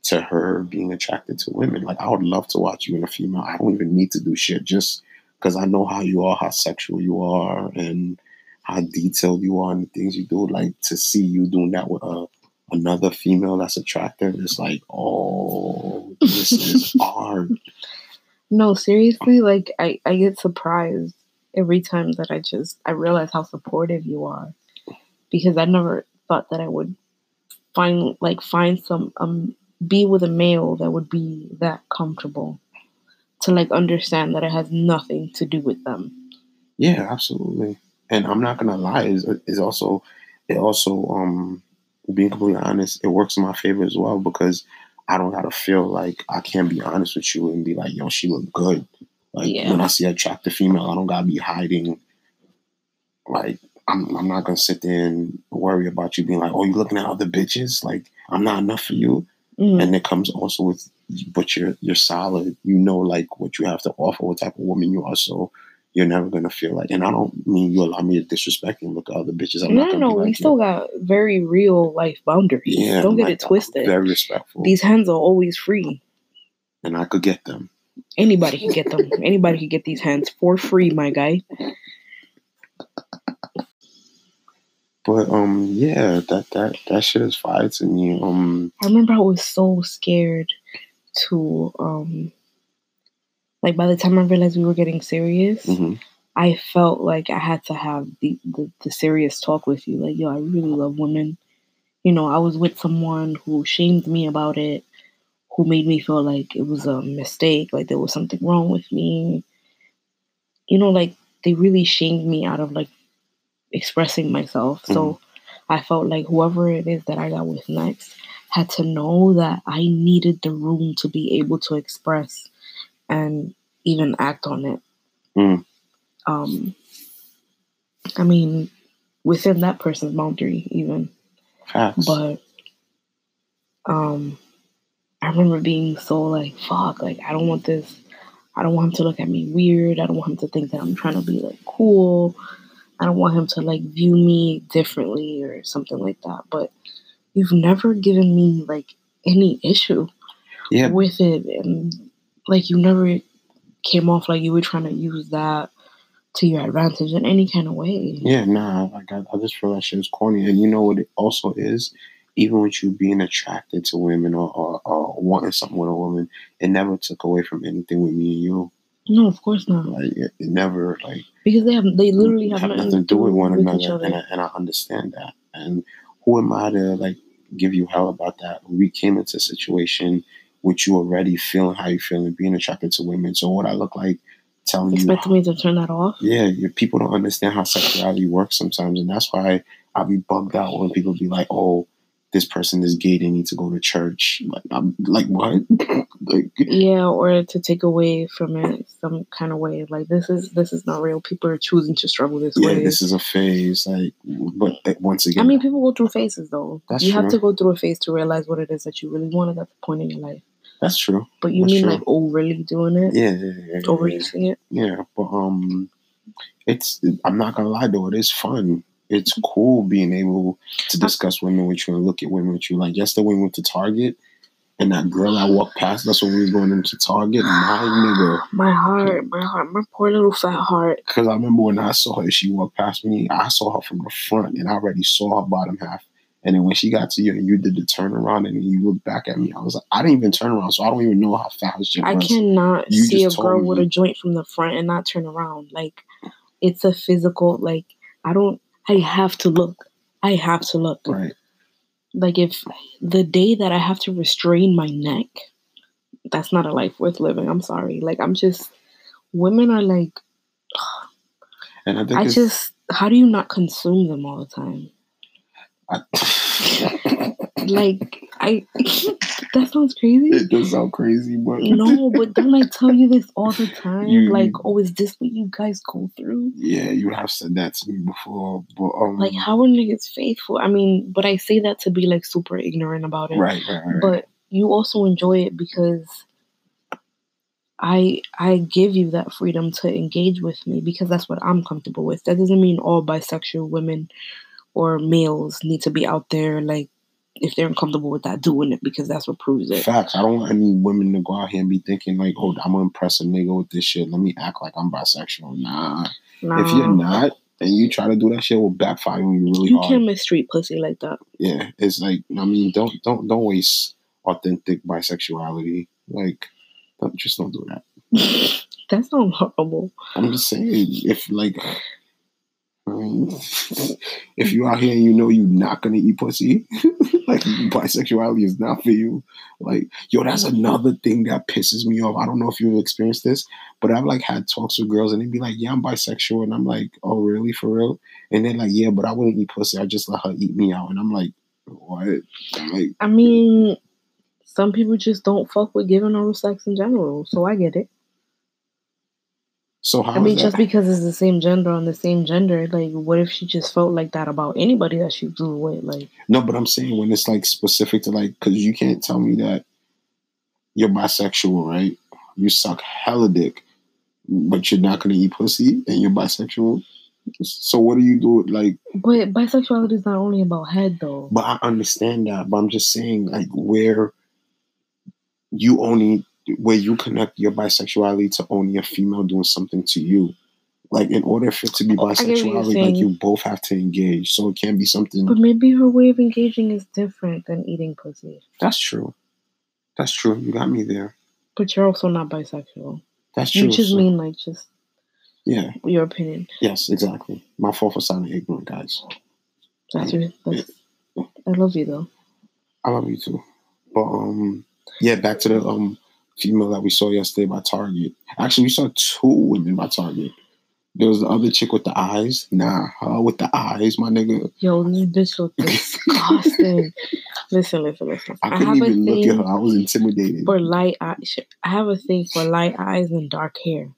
to her being attracted to women. Like I would love to watch you in a female. I don't even need to do shit just because I know how you are, how sexual you are, and how detailed you are in the things you do. Like to see you doing that with a another female that's attractive, it's like, oh, this is (laughs) art. No, seriously, like I, I get surprised every time that I just I realize how supportive you are. Because I never thought that I would find like find some um be with a male that would be that comfortable to like understand that it has nothing to do with them. Yeah, absolutely. And I'm not gonna lie, is is also it also um being completely honest, it works in my favor as well because I don't gotta feel like I can't be honest with you and be like, yo, she look good. Like Yeah. when I see attractive female, I don't gotta be hiding. Like I'm, I'm not gonna sit there and worry about you being like, oh, you looking at other bitches? Like I'm not enough for you. Mhm. And it comes also with, but you're you're solid. You know, like what you have to offer, what type of woman you are. So you're never gonna feel like. And I don't mean you allow me to disrespect and look at other bitches. I'm No, not no, be We like still got very real life boundaries. Yeah, Don't get like, it twisted. Very respectful, These hands are always free. and I could get them. Anybody can get them. Anybody can get these hands for free, my guy. But um, yeah, that that that shit is fire to me. Um, I remember I was so scared to um like by the time I realized we were getting serious, mhm. I felt like I had to have the, the the serious talk with you. Like, yo, I really love women. You know, I was with someone who shamed me about it, who made me feel like it was a mistake, like there was something wrong with me. You know, like they really shamed me out of like expressing myself. So I felt like whoever it is that I got with next had to know that I needed the room to be able to express and even act on it. Mm. Um, I mean, within that person's boundary, even. facts. But um, I remember being so like, fuck, like, I don't want this. I don't want him to look at me weird. I don't want him to think that I'm trying to be like cool. I don't want him to like view me differently or something like that. But you've never given me like any issue yeah, with it. And like, you never came off like you were trying to use that to your advantage in any kind of way. yeah, nah. Like I, I just feel that shit is corny. And you know what it also is. Even with you being attracted to women or, or, or wanting something with a woman, it never took away from anything with me and you. No, of course not. Like it, it never like Because they have they literally have, have nothing to do with one with another, other. and I, and I understand that. And who am I to like give you hell about that? We came into a situation with you already feeling how you feel and being attracted to women. So what I look like telling you, Expecting me to turn that off. yeah, people don't understand how sexuality works sometimes, and that's why I'll be bugged out when people be like, "Oh, this person is gay; they need to go to church." Like, I'm like, what? Like, (laughs) Yeah, or to take away from it some kind of way. Like this is this is not real. People are choosing to struggle this yeah, way. this is a phase. Like, but uh, once again I mean, people go through phases though. That's you have to go through a phase to realize what it is that you really want at that point in your life. that's true. But you That's mean true. like overly doing it, Yeah, yeah, yeah, yeah. overusing it. Yeah, but um, it's I'm not gonna lie though, it is fun. It's cool being able to discuss women with you and look at women with you. Like yesterday we went to Target and that girl I walked past that's when we were going into Target, my nigga. My heart, my heart, my poor little fat heart. Because I remember when I saw her, she walked past me. I saw her from the front, and I already saw her bottom half. And then when she got to you and you did the turnaround and you looked back at me, I was like, I didn't even turn around, so I don't even know how fast she was. I cannot You see a girl with a joint from the front and not turn around. Like it's a physical. Like I don't. I have to look. I have to look. Right. Like if the day that I have to restrain my neck, that's not a life worth living. I'm sorry. Like I'm just. Women are like. And I think I just. How do you not consume them all the time? I, (laughs) Like I. (laughs) that sounds crazy. it does sound crazy, but No, but don't I tell you this all the time? You- like, oh, is this what you guys go through? Yeah, you have said that to me before, but um, Like, how are niggas faithful? I mean, but I say that to be like super ignorant about it. right, right, right. But you also enjoy it because I I give you that freedom to engage with me because that's what I'm comfortable with. That doesn't mean all bisexual women or males need to be out there like if they're uncomfortable with that doing it because that's what proves it. Facts. I don't want any women to go out here and be thinking like, "Oh, I'm gonna impress a nigga with this shit. Let me act like I'm bisexual." Nah. Nah, If you're not, and you try to do that shit, will backfire on you really you hard. can't mistreat pussy like that. yeah, it's like I mean, don't don't don't waste authentic bisexuality. Like, don't, just don't do that. (laughs) That's not horrible. I'm just saying, if like, I mean, if you out here and you know you're not gonna eat pussy, (laughs) like bisexuality is not for you. Like, yo, that's mm-hmm. another thing that pisses me off. I don't know if you've experienced this, but I've like had talks with girls and they'd be like, "Yeah, I'm bisexual," and I'm like, "Oh, really? For real?" And they're like, "Yeah, but I wouldn't eat pussy. I just let her eat me out." And I'm like, "What?" I'm like, I mean, some people just don't fuck with giving oral sex in general, so I get it. So how I mean, just because it's the same gender on the same gender, like, what if she just felt like that about anybody that she flew with? Like, No, but I'm saying when it's like specific to like, because you can't tell me that you're bisexual, right? You suck hella dick, but you're not gonna eat pussy, and you're bisexual. So what do you do? Like, but bisexuality is not only about head, though. but I understand that, but I'm just saying like where you only where you connect your bisexuality to only a female doing something to you. Like in order for it to be I get what you're bisexuality, like you both have to engage. So it can't be something But maybe her way of engaging is different than eating pussy. that's true. That's true. You got me there. But you're also not bisexual. That's true. You just So- mean like just yeah. your opinion. Yes, exactly. My fault for sounding ignorant, guys. That's your. That's, I love you though. I love you too. But um, yeah, back to the um female that we saw yesterday by Target. Actually, we saw two women by Target. There was the other chick with the eyes. Nah, her with the eyes, my nigga. Yo, this bitch look (laughs) disgusting. listen, listen, listen. I I, couldn't have a even look at her. I was intimidated. for light eyes. I have a thing for light eyes and dark hair.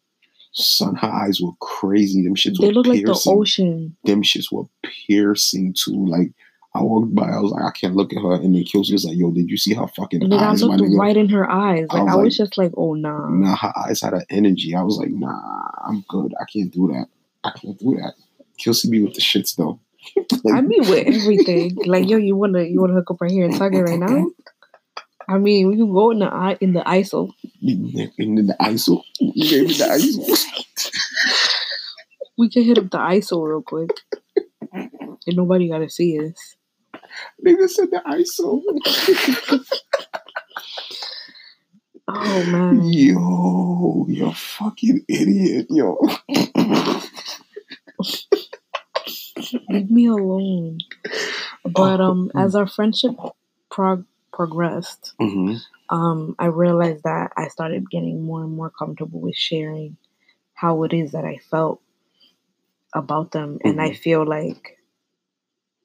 Son, her eyes were crazy. Them shits They were look like the ocean. Them shits were piercing too. Like I walked by, I was like, I can't look at her. And then Kelsey was like, Yo, did you see her fucking I eyes, my looked right in her eyes. I Like was I was like, just like, oh nah. Nah, her eyes had an energy. I was like, nah, I'm good. I can't do that. I can't do that. Kelsey be with the shits though. (laughs) I be with everything. Like yo, you wanna you wanna hook up right here and tug it right now? I mean, we can go in the in the ISO. Then the ISO. You gave me the ISO. We can hit up the ISO real quick. And nobody gotta see us. Nigga said the ISO. Oh man. Yo, you're a fucking idiot, yo. Leave me alone. But um as our friendship prog- progressed, hmm um, I realized that I started getting more and more comfortable with sharing how it is that I felt about them. And I feel like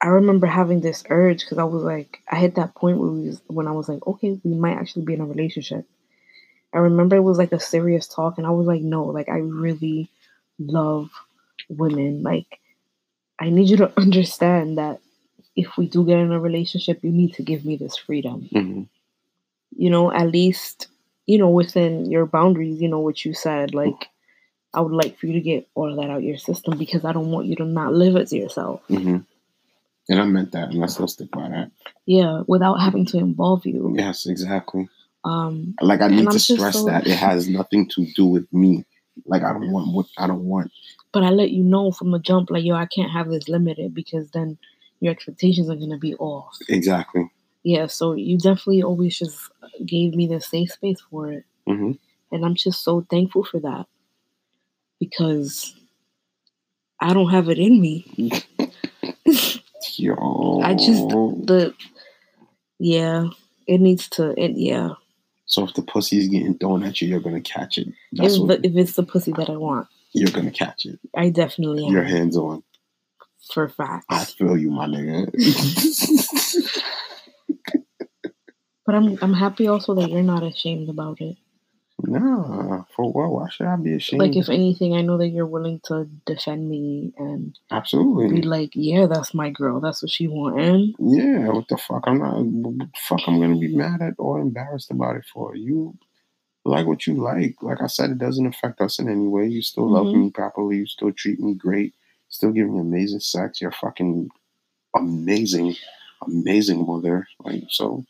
I remember having this urge because I was like, I hit that point where we was, when I was like, okay, we might actually be in a relationship. I remember it was like a serious talk, and I was like, no, like I really love women. Like, I need you to (laughs) understand that if we do get in a relationship, you need to give me this freedom hmm you know, at least, you know, within your boundaries, you know, what you said, like, I would like for you to get all of that out your system because I don't want you to not live as yourself. hmm And I meant that, and I still stick by that. Yeah, without having to involve you. Yes, exactly. Um, Like I need to stress so- that it has nothing to do with me. Like I don't want what I don't want. but I let you know from the jump, like, yo, I can't have this limited because then your expectations are gonna be off. Exactly. Yeah, so you definitely always just gave me the safe space for it. hmm And I'm just so thankful for that. Because I don't have it in me. (laughs) Yo. I just the yeah, it needs to it yeah. So if the pussy is getting thrown at you, you're gonna catch it. That's If, what if it's the pussy that I want, you're gonna catch it. I definitely am Your hands on. for facts. I feel you, my nigga. (laughs) But I'm I'm happy also that you're not ashamed about it. Nah, for what? Why should I be ashamed? Like if anything, I know that you're willing to defend me and absolutely be like, yeah, that's my girl. That's what she want. And Yeah, what the fuck? I'm not. What the fuck? I'm gonna be mad at or embarrassed about it for you. Like what you like. Like I said, it doesn't affect us in any way. You still love Mhm. me properly. You still treat me great. Still give me amazing sex. You're fucking amazing, amazing mother. Like so,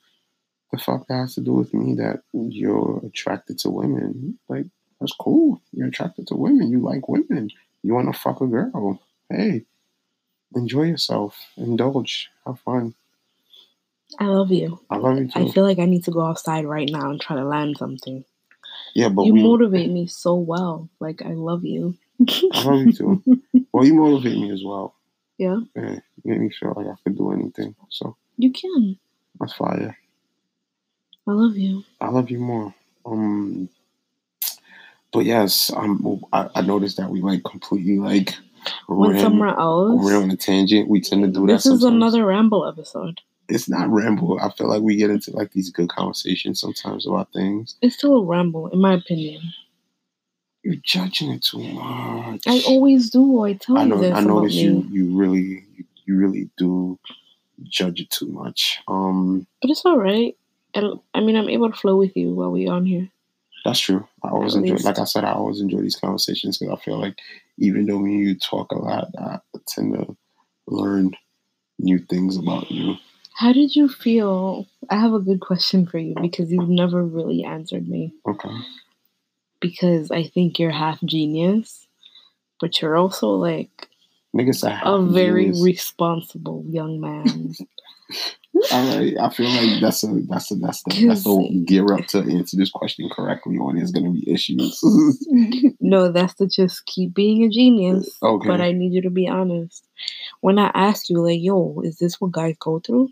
the fuck that has to do with me that you're attracted to women? Like that's cool. You're attracted to women. You like women. You want to fuck a girl. Hey, enjoy yourself. Indulge. Have fun. I love you. I love you too. I feel like I need to go outside right now and try to land something. yeah, but you we motivate me so well. Like I love you. I love you too. (laughs) Well, you motivate me as well. Yeah. Yeah, you make me feel like I could do anything. So You can. that's fire. I love you. I love you more. Um, but yes, um, I, I noticed that we like completely like Went somewhere else. ran on a tangent. We tend to do that. This is another ramble episode. It's not ramble. I feel like we get into like these good conversations sometimes about things. It's still a ramble, in my opinion. You're judging it too much. I always do. I tell I you know. this I notice me. you. You really. You, you really do judge it too much. Um, But it's all right. I mean, I'm able to flow with you while we are on here. that's true. I always At enjoy. least. Like I said, I always enjoy these conversations because I feel like even though me and you talk a lot, I tend to learn new things about you. How did you feel? I have a good question for you because you've never really answered me. Okay. Because I think you're half genius, but you're also like Niggas say a very genius. responsible young man. (laughs) All right, I feel like that's a that's a that's the that's the gear up to answer this question correctly, or there's gonna be issues. (laughs) no, that's to just keep being a genius. okay, But I need you to be honest. When I ask you, like, yo, is this what guys go through?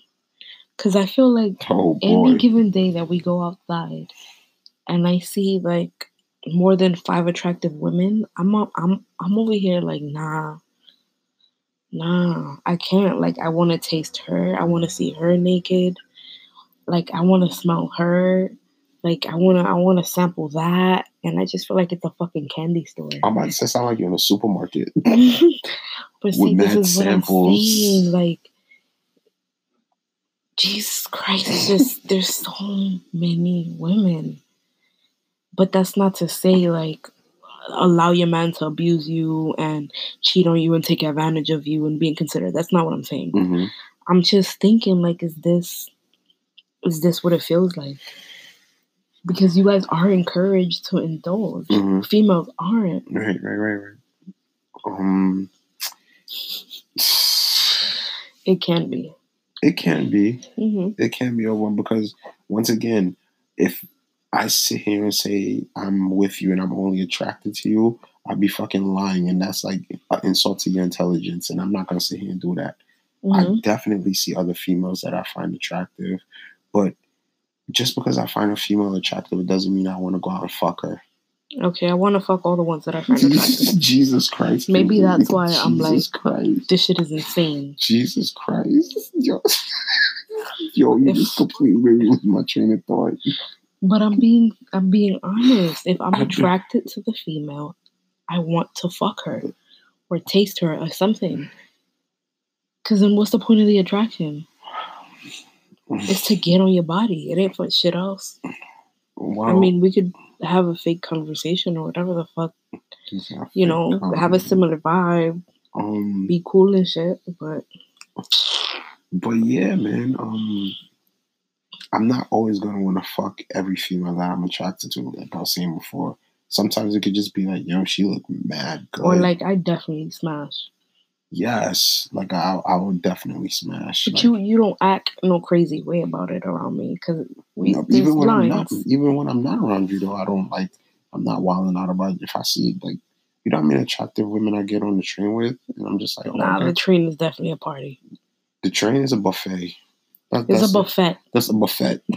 Because I feel like oh any given day that we go outside and I see like more than five attractive women, I'm I'm I'm over here like nah, nah, I can't. Like I want to taste her. I want to see her naked. Like I want to smell her. Like I wanna I wanna sample that, and I just feel like it's a fucking candy store. I'm about to say sound like you're in a supermarket. (laughs) but see, With this is what samples. I'm saying. Like, Jesus Christ, it's just there's so many women. But that's not to say like allow your man to abuse you and cheat on you and take advantage of you and be inconsiderate. That's not what I'm saying. hmm I'm just thinking like, is this is this what it feels like? Because you guys are encouraged to indulge. hmm Females aren't. Right, right, right, right. Um, It can be. it can be. hmm it can be a one because once again, if I sit here and say I'm with you and I'm only attracted to you, I'd be fucking lying, and that's like an insult to your intelligence, and I'm not gonna sit here and do that. hmm I definitely see other females that I find attractive, but just because I find a female attractive, it doesn't mean I want to go out and fuck her. Okay, I want to fuck all the ones that I find attractive. (laughs) Jesus Christ! Maybe that's why I'm like- Christ. this shit is insane. Jesus Christ, (laughs) yo, yo, you If- just completely lose my train of thought. But I'm being I'm being honest. If I'm attracted to the female, I want to fuck her or taste her or something. Cause then what's the point of the attraction? It's to get on your body. It ain't for shit else. Wow. I mean, we could have a fake conversation or whatever the fuck, you know, have a similar vibe, Um, be cool and shit. But but yeah, man. Um, I'm not always gonna want to fuck every female that I'm attracted to. Like I was saying before, sometimes it could just be like, yo, she look mad good. or like I definitely smash. yes, like I, I would definitely smash. But like, you you don't act no crazy way about it around me because we there's even when I'm not, even when I'm not around you, though, I don't like. I'm not wilding out about it. If I see like, you know, how mean, attractive women I get on the train with, and I'm just like, oh, Nah, okay. the train is definitely a party. the train is a buffet. That, It's a buffet. That's a buffet. (laughs)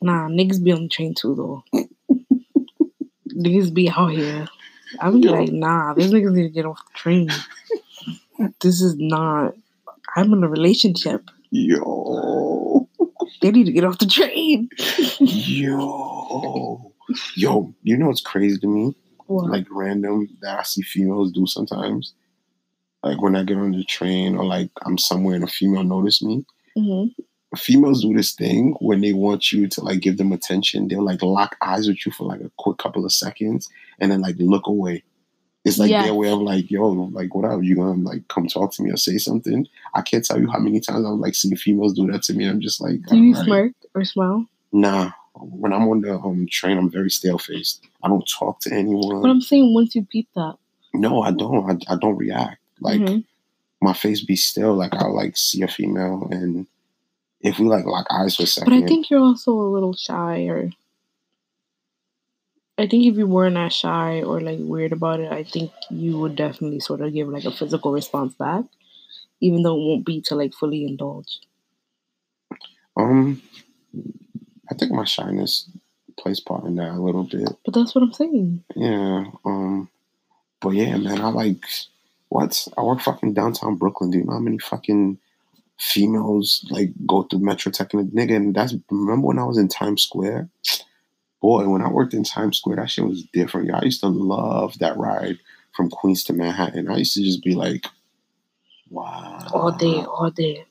Nah, niggas be on the train too though. niggas be out here. I'm Yo. like, nah, these niggas need to get off the train. this is not. I'm in a relationship. Yo. They need to get off the train. Yo. Yo, you know what's crazy to me? What? Like random that I see females do sometimes. Like when I get on the train or like I'm somewhere and a female notice me. hmm Females do this thing when they want you to like give them attention. They'll like lock eyes with you for like a quick couple of seconds and then like look away. It's like Yes. their way of like, yo, like what up? You gonna like come talk to me or say something? I can't tell you how many times I've like seen females do that to me. I'm just like, Do you alright. smirk or smile? Nah. When I'm on the um train, I'm very stale faced. I don't talk to anyone. But I'm saying once you peep that. no, I don't. I, I don't react. Like Mhm. my face be still. Like I'll like see a female and if we like lock eyes for a second. But I think you're also a little shy or I think if you weren't as shy or like weird about it, I think you would definitely sort of give like a physical response back, even though it won't be to like fully indulge. Um, I think my shyness plays part in that a little bit. But that's what I'm saying. Yeah. Um, but yeah, man, I like what I work fucking downtown Brooklyn. Do you know how many fucking females like go through MetroTech and nigga? And that's remember when I was in Times Square. Boy, when I worked in Times Square, that shit was different. Yeah, I used to love that ride from Queens to Manhattan. I used to just be like, wow. All day, all day.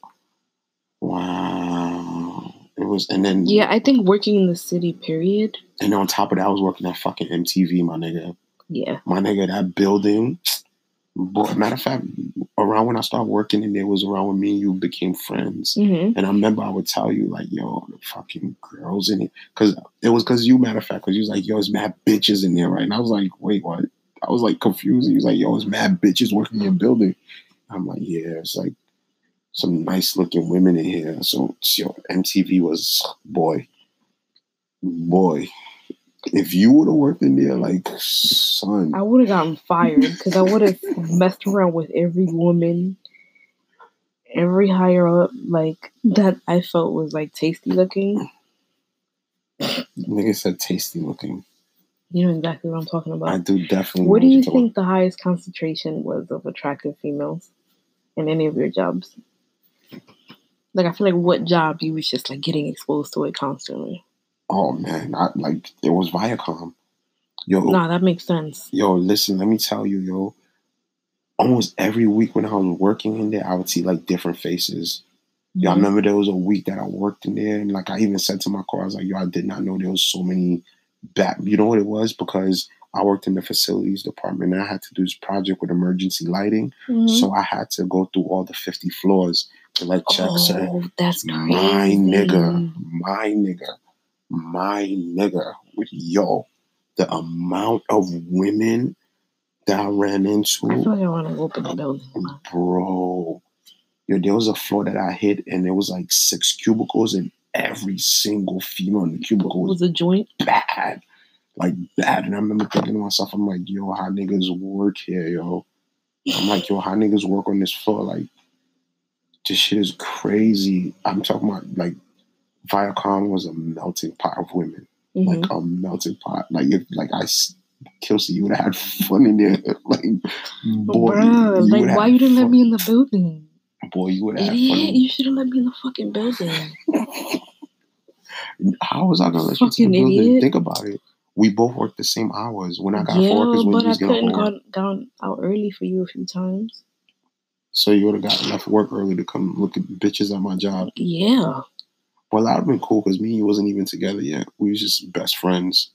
Wow. It was, and then, Yeah, I think working in the city, period. and on top of that, I was working at fucking MTV, my nigga. Yeah. My nigga, that building. Boy, matter of fact, around when I started working in there was around when me and you became friends. hmm And I remember I would tell you, like, yo, the fucking girls in it. Because it was because you, matter of fact, because you was like, yo, it's mad bitches in there, right? And I was like, wait, what? I was like confused. He was like, yo, it's mad bitches working in your building. I'm like, yeah, it's like some nice looking women in here. So, yo, MTV was, boy, boy. If you would have worked in there, like, son, I would have gotten fired because I would have messed around with every woman, every higher up, like that I felt was like tasty looking. nigga said tasty looking. You know exactly what I'm talking about. I do definitely. What do you think the highest concentration was of attractive females in any of your jobs? Like, I feel like what job you was just like getting exposed to it constantly. Oh man, I, like it was Viacom. Yo, Nah, that makes sense. yo, listen, let me tell you, yo. Almost every week when I was working in there, I would see like different faces. Yo, I remember there was a week that I worked in there, and like I even said to my car, I was like, yo, I did not know there was so many bat. You know what it was? Because I worked in the facilities department, and I had to do this project with emergency lighting, Mhm. so I had to go through all the fifty floors to like check. Oh, that's crazy. my nigga, my nigga, my nigga. With yo, the amount of women that I ran I into, feel like I want to open the building. bro. Yo, there was a floor that I hit, and there was like six cubicles, and every single female in the cubicle was Was a joint? bad, like bad. And I remember thinking to myself, I'm like, yo, how niggas work here, yo? I'm like, yo, how niggas work on this floor? Like, this shit is crazy. I'm talking about like Viacom was a melting pot of women, Mhm. like a melting pot. Like if like I, Kelsey, you would have had fun in there. (laughs) like, boy, Bruh, you like why you didn't let me in the building? Boy, you would have Idiot, fun. you should have let me in the fucking building. (laughs) How was I gonna let you to the Fucking building? Think about it. We both worked the same hours. When I got yeah, is when but you I was getting couldn't go down out early for you a few times. So you would have got enough work early to come look at bitches at my job. Yeah. Well, that would have been cool because me and you wasn't even together yet. We was just best friends.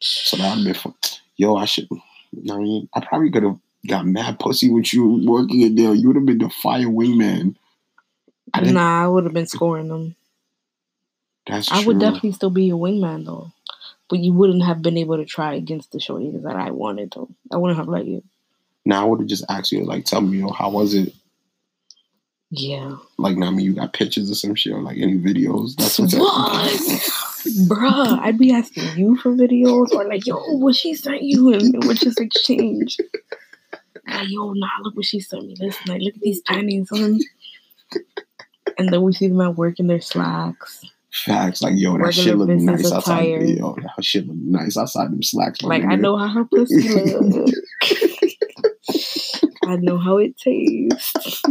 So that would have been fun. Yo, I should. I mean, I probably could have got mad pussy with you working in there. You would have been the fire wingman. I. Nah, I would have been scoring them. That's I true. would definitely still be your wingman though. But you wouldn't have been able to try against the shorties that I wanted to. I wouldn't have let you. Now I would have just asked you, like, tell me, yo, how was it? Yeah. Like, now I mean, you got pictures or some shit, or like any videos. That's what. What? (laughs) Bruh, I'd be asking you for videos or like, yo, what she sent you and we'll just exchange. Like, yo, nah, look what she sent me. Listen, like, look at these panties on. And then we see them at work in their slacks. Facts. Like, yo, that Regular shit look nice outside. Yo, that shit look nice outside them slacks. Like, I know how her pussy look. (laughs) (laughs) I know how it tastes.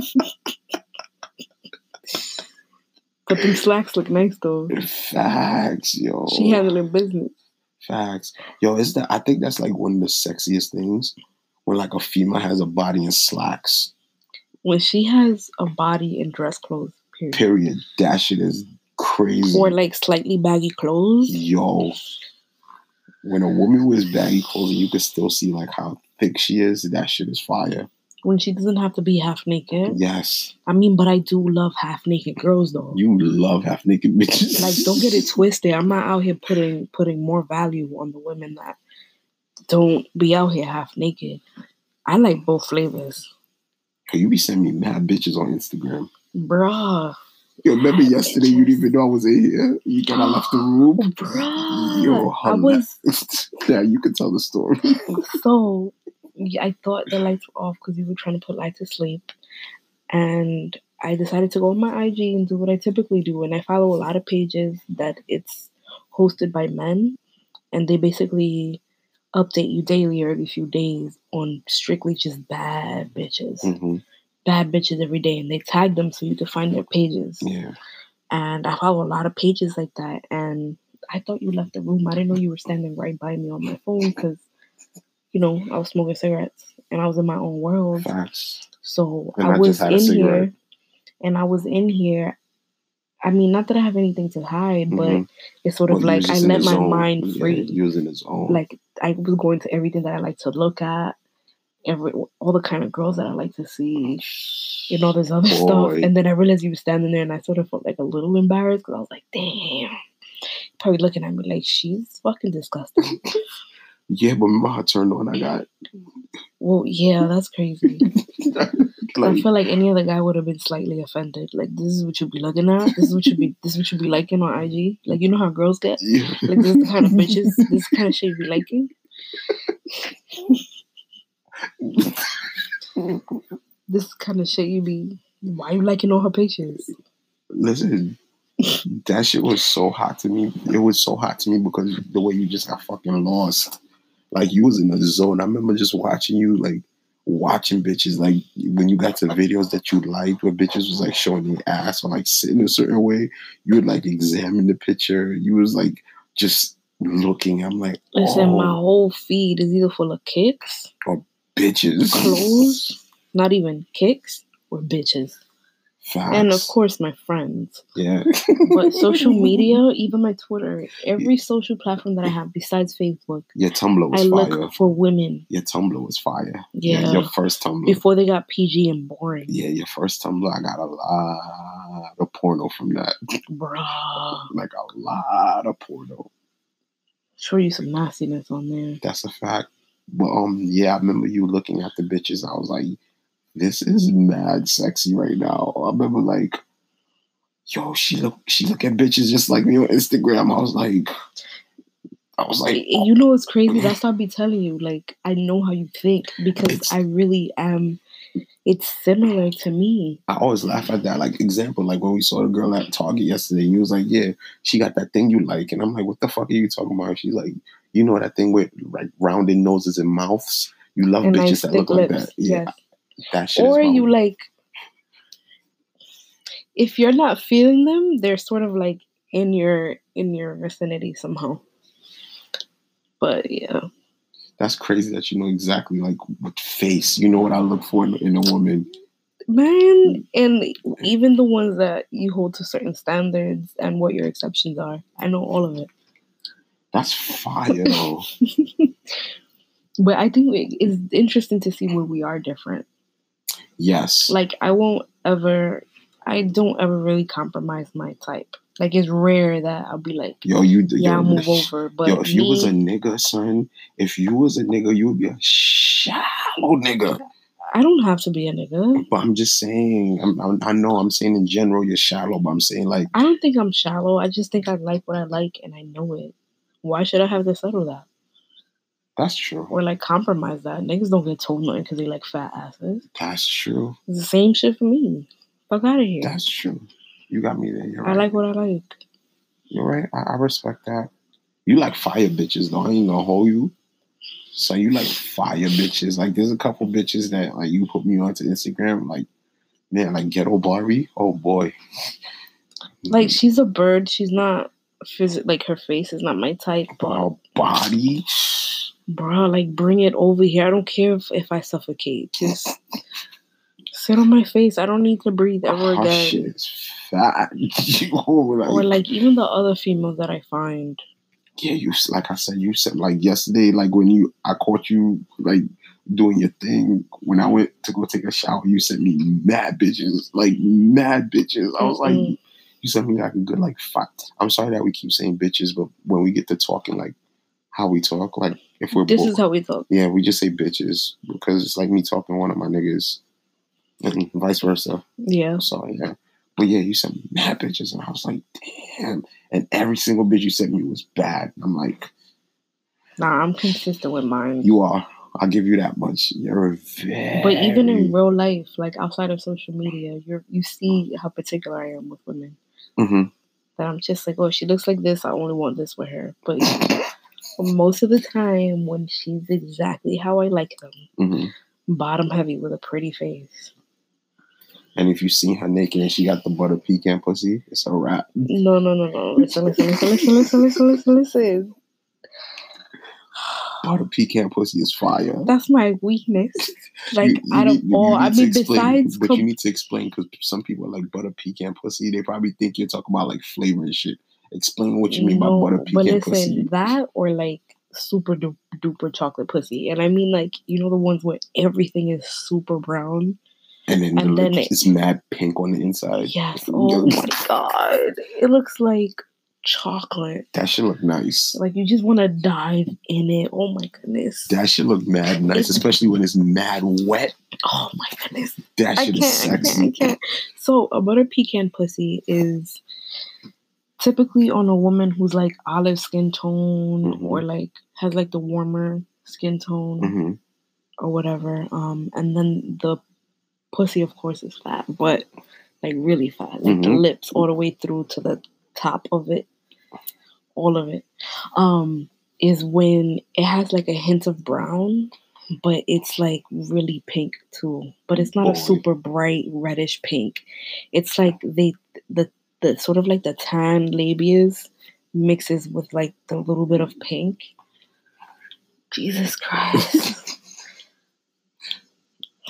But them slacks look nice though. Facts, yo. She handling business. Facts. Yo, is that I think that's like one of the sexiest things when like a female has a body in slacks. When she has a body in dress clothes, period. Period. That shit is crazy. Or like slightly baggy clothes. Yo. When a woman wears baggy clothes and you can still see like how thick she is, that shit is fire. When she doesn't have to be half naked. Yes. I mean, but I do love half naked girls though. You love half naked bitches. like don't get it (laughs) twisted. I'm not out here putting putting more value on the women that don't be out here half naked. I like both flavors. Yo, you be sending me mad bitches on Instagram. Bruh. Yo, remember yesterday you didn't even know I was in here. You kind of left the room. Bruh, Yo, I was (laughs) yeah, you can tell the story. so I thought the lights were off because we were trying to put light to sleep, and I decided to go on my IG and do what I typically do. And I follow a lot of pages that it's hosted by men, and they basically update you daily or every few days on strictly just bad bitches, hmm bad bitches every day, and they tag them so you can find their pages. Yeah. And I follow a lot of pages like that, and I thought you left the room. I didn't know you were standing right by me on my phone because, you know, I was smoking cigarettes and I was in my own world. Facts. So And I I was just had a in here, and I was in here. I mean, not that I have anything to hide, but Mhm. it's sort of you like I let my zone. mind free. you was in his own. Like I was going to everything that I like to look at, every all the kind of girls that I like to see, and all this other stuff. And then I realized you were standing there, and I sort of felt like a little embarrassed because I was like, "Damn." Probably looking at me like she's fucking disgusting. (laughs) yeah, but remember how turned on I got? well, yeah, that's crazy. (laughs) I feel like any other guy would have been slightly offended. Like, this is what you be looking at. This is what you be. This is what you be liking on IG. Like, you know how girls get. yeah. Like, this is the kind of bitches. This kind of shit you be liking. This kind of shit you be. Why you liking all her pictures? Listen, that shit was so hot to me. It was so hot to me because the way you just got fucking lost. Like you was in the zone. I remember just watching you, like watching bitches. Like when you got to videos that you liked, where bitches was like showing their ass or like sitting a certain way, you would like examine the picture. You was like just looking. I'm like, Listen, my oh, whole feed is either full of kicks, or bitches, clothes, (laughs) not even kicks, or bitches. Facts. And of course, my friends. yeah. (laughs) But social media, even my Twitter, every social platform that I have besides Facebook, Your Tumblr was I fire. look for women Your Tumblr was fire. Yeah. Your first Tumblr. before they got PG and boring. Yeah, your first Tumblr, I got a lot of porno from that. Bruh. Like a lot of porno. Show you some nastiness on there. That's a fact. But um, yeah, I remember you looking at the bitches. I was like, this is mad sexy right now. I remember like, yo, she look, she look at bitches just like me on Instagram. I was like, I was like, you know what's crazy? That's what I be telling you. Like, I know how you think because It's- I really am. It's similar to me. I always laugh at that. Like example, like when we saw the girl at Target yesterday, and you was like, "Yeah, she got that thing you like," and I'm like, "What the fuck are you talking about?" She's like, "You know that thing with like rounded noses and mouths. You love And bitches that look like that. Yeah, Yes. That shit." Or you like, if you're not feeling them, they're sort of like in your in your vicinity somehow. But yeah, That's crazy that you know exactly like what face. You know what I look for in, in a woman. man, and even the ones that you hold to certain standards and what your exceptions are, I know all of it. That's fire though. (laughs) But I think it's interesting to see where we are different. Yes. Like I won't ever, I don't ever really compromise my type. Like it's rare that I'll be like, Yo, you yeah, yo, I'll move over. But Yo, if you was a nigga, son, if you was a nigga, you would be a shallow nigga. I don't have to be a nigga. But I'm just saying, I'm, I'm, I know I'm saying in general you're shallow, but I'm saying like, I don't think I'm shallow. I just think I like what I like and I know it. Why should I have to settle that that's true. or like compromise that? Niggas don't get told nothing because they like fat asses. That's true. It's the same shit for me. Fuck out of here. That's true. You got me there. You're I right. like what I like. You're right. I, I respect that. You like fire bitches, though. I ain't gonna hold you. So you like fire bitches. Like there's a couple bitches that like you put me onto Instagram. Like man, like ghetto Barbie. Oh boy. Like she's a bird. She's not phys- like her face is not my type. But Her body. Bro, like bring it over here. I don't care if, if I suffocate. Just sit on my face. I don't need to breathe ever again. shit is fat. (laughs) like, Or like even the other females that I find. yeah, you like I said, you said like yesterday, like when you I caught you like doing your thing when I went to go take a shower, you sent me mad bitches, like mad bitches. I was like, you sent me like a good like five. I'm sorry that we keep saying bitches, but when we get to talking like how we talk, like if we're This is how we talk. yeah, we just say bitches because it's like me talking to one of my niggas, and vice versa. Yeah. So yeah, But yeah, you sent me mad pictures, and I was like, damn. And every single bitch you sent me was bad. I'm like, Nah, I'm consistent with mine. you are. I'll give you that much. You're very. but even in real life, like outside of social media, you're you see how particular I am with women. Mhm. That I'm just like, oh, she looks like this. I only want this with her. But (laughs) most of the time, when she's exactly how I like them, Mhm. bottom heavy with a pretty face. And if you see her naked and she got the butter pecan pussy, it's a wrap. No, no, no, no. Listen, listen, listen, listen, listen, listen, listen, listen. (sighs) Butter pecan pussy is fire. That's my weakness. (laughs) Like You- you out of need- you all, I mean, explain, besides but com- you need to explain because some people like butter pecan pussy. They probably think you're talking about like flavor and shit. Explain what you mean no, by butter pecan pussy. but listen, pussy. that or like super du- duper chocolate pussy, and I mean like you know the ones where everything is super brown. And then, and the then lips it- is mad pink on the inside. Yes. Oh my god, it looks like chocolate. That should look nice. Like you just want to dive in it. Oh my goodness. That should look mad nice, especially when it's mad wet. Oh my goodness. That can't, is I can't, sexy. I can't. So a butter pecan pussy is typically on a woman who's like olive skin tone Mhm. or like has like the warmer skin tone hmm or whatever. Um, and then the pussy, of course, is fat, but like really fat, like the Mhm. lips all the way through to the top of it, all of it. Um, is when it has like a hint of brown, but it's like really pink too. But it's not Boy. a super bright reddish pink. It's like they the the sort of like the tan labias mixes with like the little bit of pink. Jesus Christ. (laughs)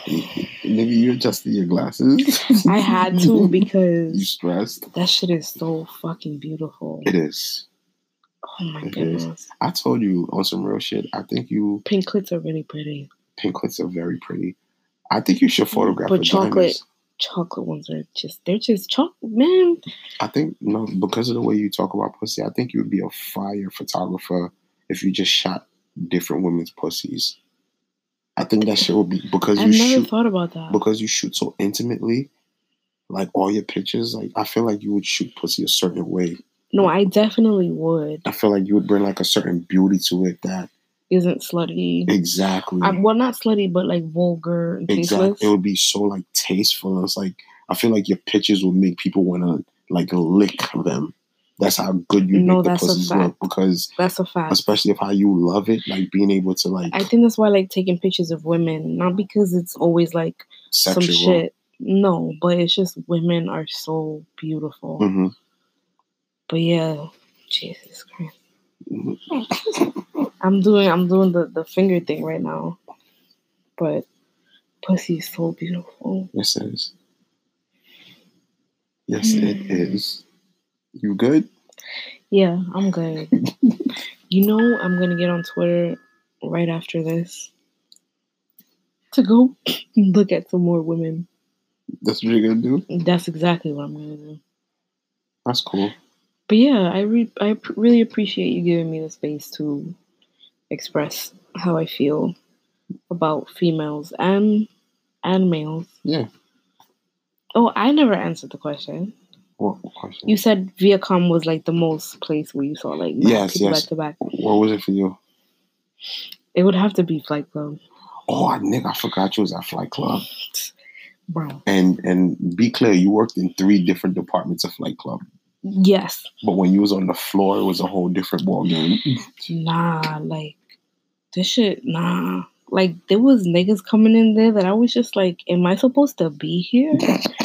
Nigga, you adjusted your glasses. (laughs) I had to because (laughs) you because stressed. that shit is so fucking beautiful. It is. Oh my It is. goodness. I told you on some real shit. I think you Pink clits are really pretty. pinklets are very pretty. I think you should photograph But vaginas. chocolate- Chocolate ones are just they're just chocolate man. I think no, because of the way you talk about pussy, I think you would be a fire photographer if you just shot different women's pussies. I think that shit would be because I've you never shoot thought about that. because you shoot so intimately. Like all your pictures, like I feel like you would shoot pussy a certain way. no, I definitely would. I feel like you would bring like a certain beauty to it that Isn't slutty. exactly, well, not slutty, but like vulgar and exactly. tasteless. It would be so like tasteful. It's like I feel like your pictures would make people want to like lick them. That's how good you No, make the that's pussies look because That's a fact. especially if how you love it, like being able to like I think that's why I like taking pictures of women, not because it's always like sexual. some shit. No, but it's just women are so beautiful. hmm But yeah, Jesus Christ. (laughs) I'm doing I'm doing the, the finger thing right now. But pussy is so beautiful. Yes, it is. Yes, it Hmm. You good? Yeah, I'm good. (laughs) you know I'm gonna get on Twitter right after this to go (clears throat) look at some more women. That's what you're gonna do. That's exactly what I'm gonna do. That's cool. But yeah, I re- I really appreciate you giving me the space to express how I feel about females and and males. Yeah. Oh, I never answered the question. What question? You said Viacom was like the most place where you saw like Yes, people yes. back to back. what was it for you? It would have to be Flight Club, Oh, I nigga, I forgot you was at Flight Club. bro. And and be clear, you worked in three different departments of Flight Club. Yes, But when you was on the floor, it was a whole different ball game. nah, like this shit, nah. Like there was niggas coming in there that I was just like, am I supposed to be here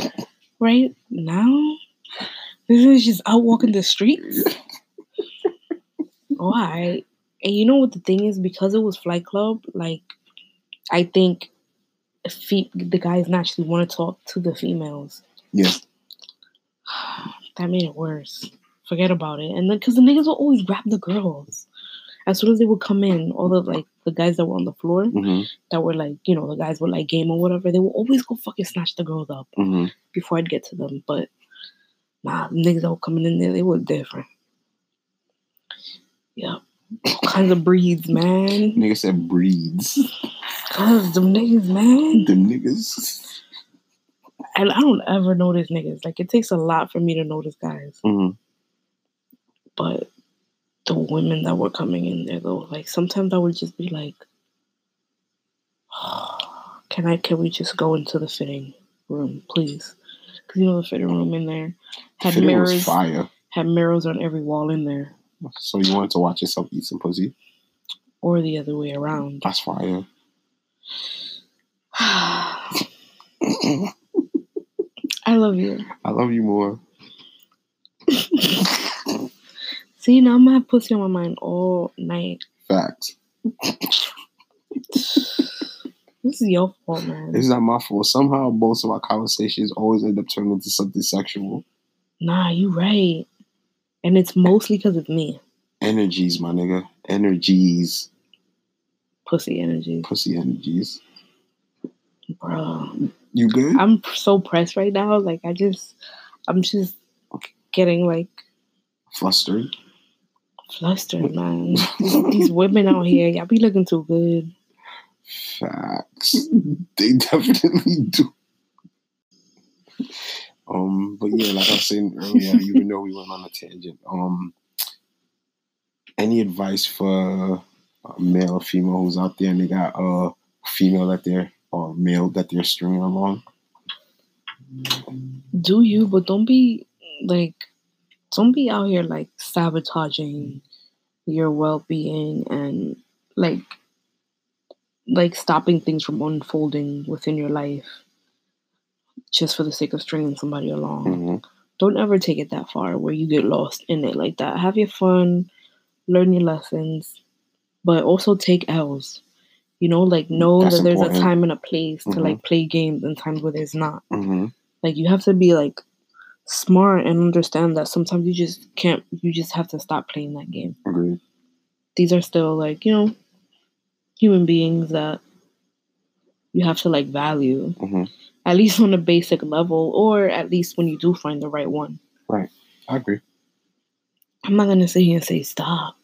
(laughs) right now? This is just out walking the streets. (laughs) Why? And you know what the thing is? Because it was Flight Club, like I think fe- the guys naturally want to talk to the females. Yeah. (sighs) (sighs) (sighs) that made it worse. Forget about it. And then because the niggas will always grab the girls. As soon as they would come in, all the like the guys that were on the floor hmm that were like, you know, the guys were like game or whatever, they would always go fucking snatch the girls up hmm before I'd get to them. But nah, the niggas that were coming in there, they were different. Yeah. All kinds of breeds, man. Nigga said breeds. Cause them niggas, man. Them niggas. And I don't ever notice niggas. Like it takes a lot for me to notice guys. Mhm. But the women that were coming in there though, like sometimes I would just be like, (sighs) "Can I? Can we just go into the fitting room, please?" Because you know the fitting room in there had Fitting mirrors, fire. had mirrors on every wall in there, So you wanted to watch yourself eat some pussy? or the other way around. That's fire. (sighs) (clears throat) I love you. I love you more. (laughs) See, now I'm gonna have pussy on my mind all night. Facts. (sighs) This is your fault, man. It's not my fault. Somehow, most of our conversations always end up turning into something sexual. Nah, you right. And it's mostly because of me. Energies, my nigga. Energies. Pussy energy. Pussy energies. Bro. You good? I'm so pressed right now. Like I just I'm just getting like Flustered. flustered, (laughs) man. these, women out here, y'all be looking too good. Facts. (laughs) they definitely do. Um, but yeah, like I was saying earlier, even though we went on a tangent, um, any advice for a male or female who's out there and they got a female that they're or male that they're stringing along? Do you, but don't be like don't be out here like sabotaging your well being and like like stopping things from unfolding within your life just for the sake of stringing somebody along. hmm don't ever take it that far where you get lost in it like that. Have your fun, learn your lessons, but also take L's. You know, like know That's that there's important. a time and a place to Mhm. like play games and times where there's not. hmm Like you have to be like smart and understand that sometimes you just can't you just have to stop playing that game. Agreed. These are still like, you know, human beings that you have to like value hmm at least on a basic level or at least when you do find the right one. Right i agree. I'm not gonna sit here and say stop.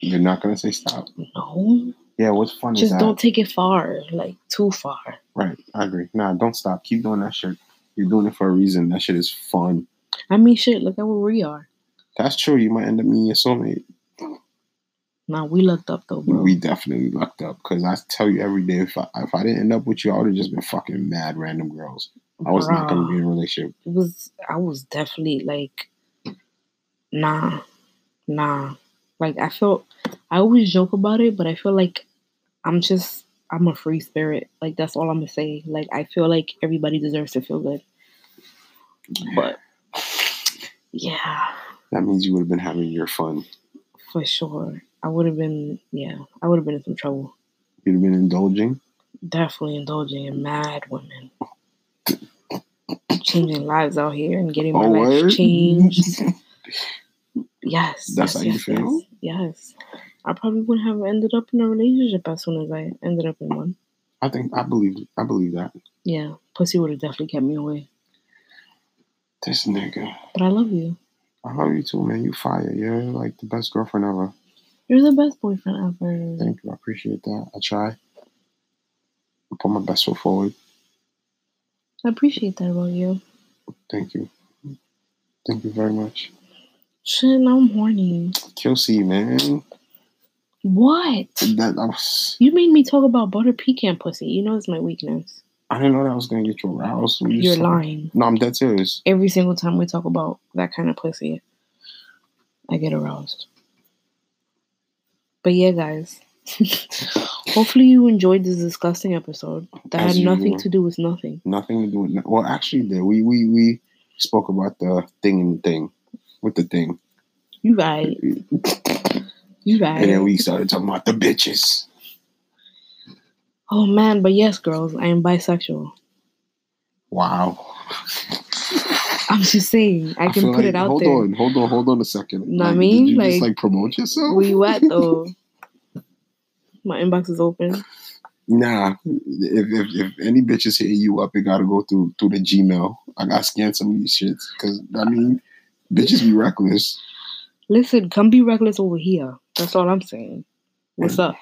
You're not gonna say stop. No, Yeah, what's fun is just that don't take it far, like too far. right. I agree. Nah, don't stop. Keep doing that shit. You're doing it for a reason. That shit is fun. I mean, shit. Look at where we are. That's true. You might end up meeting your soulmate. Nah, we lucked up though, bro. We definitely lucked up because I tell you every day if I if I didn't end up with you, I would have just been fucking mad random girls. I was not gonna be in a relationship. It was. I was definitely like, nah, nah. Like I felt. I always joke about it, but I feel like I'm just. I'm a free spirit. Like that's all I'm gonna say. Like I feel like everybody deserves to feel good. But yeah, That means you would have been having your fun. for sure. I would have been. Yeah, I would have been in some trouble. You'd have been indulging. definitely indulging in mad women. Changing lives out here and getting my Oh, life changed. (laughs) Yes. That's yes, how you yes, feel? Yes, yes. I probably wouldn't have ended up in a relationship as soon as I ended up in one. I think I believe I believe that. Yeah. Pussy would have definitely kept me away. This nigga. But I love you. I love you too, man. You fire. You're like the best girlfriend ever. You're the best boyfriend ever. Thank you. I appreciate that. I try. I put my best foot forward. I appreciate that about you. Thank you. Thank you very much. Shit, I'm horny. Kill C, man. What? That I was. You made me talk about butter pecan pussy. You know it's my weakness. I didn't know that was gonna get you aroused. You You're lying. No, I'm dead serious. every single time we talk about that kind of pussy, I get aroused. But yeah, guys. (laughs) Hopefully you enjoyed this disgusting episode that As had nothing usual. to do with nothing. Nothing to do with. Well, actually, there we we we spoke about the thing and thing with the thing, You right. (laughs) You right. and then we started talking about the bitches. oh man, but yes, girls, I am bisexual. Wow. (laughs) I'm just saying, I, can put like- it out hold there. on, hold on, hold on a second. Know what I mean? Did you Like, just like promote yourself? We you at (laughs) though? My inbox is open. Nah, if, if if any bitches hitting you up, it gotta go through through the Gmail. I gotta scan some of these shits because I mean, bitches be reckless. Listen, come be reckless over here. That's all I'm saying. What's up?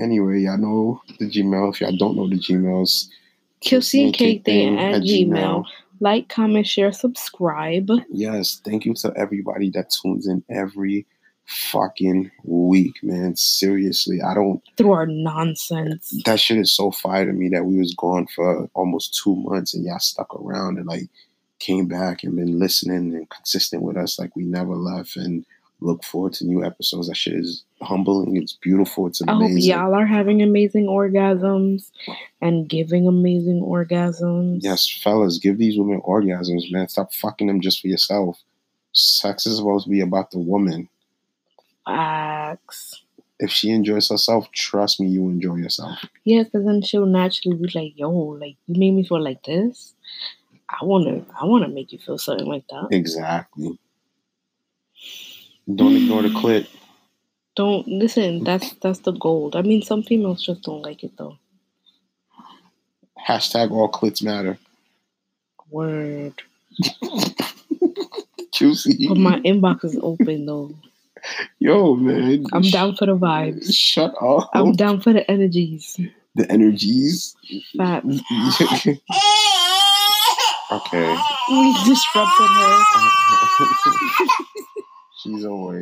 Anyway, y'all know the Gmail. If y'all don't know the Gmails, QC and Cake Thing at Gmail. Like, comment, share, subscribe. Yes, thank you to everybody that tunes in every fucking week, man. Seriously, I don't. Through our nonsense. That shit is so fire to me that we was gone for almost two months and y'all stuck around and like came back and been listening and consistent with us like we never left and look forward to new episodes. That shit is humbling. It's beautiful. It's I hope amazing. y'all are having amazing orgasms and giving amazing orgasms. Yes, fellas, give these women orgasms, man. Stop fucking them just for yourself. Sex is supposed to be about the woman. Facts. If she enjoys herself, trust me, you enjoy yourself. Yes, because then she'll naturally be like, yo, like, you made me feel like this. I wanna I wanna make you feel something like that. Exactly. Don't ignore the clit. Don't listen, mm. that's that's the gold. I mean some females just don't like it though. Hashtag all clits matter. Word. (laughs) Juicy. But my inbox is open though. Yo, man. I'm down for the vibes. Shut up. I'm down for the energies. the energies. Facts. (laughs) okay. We disrupted her. (laughs) She's away.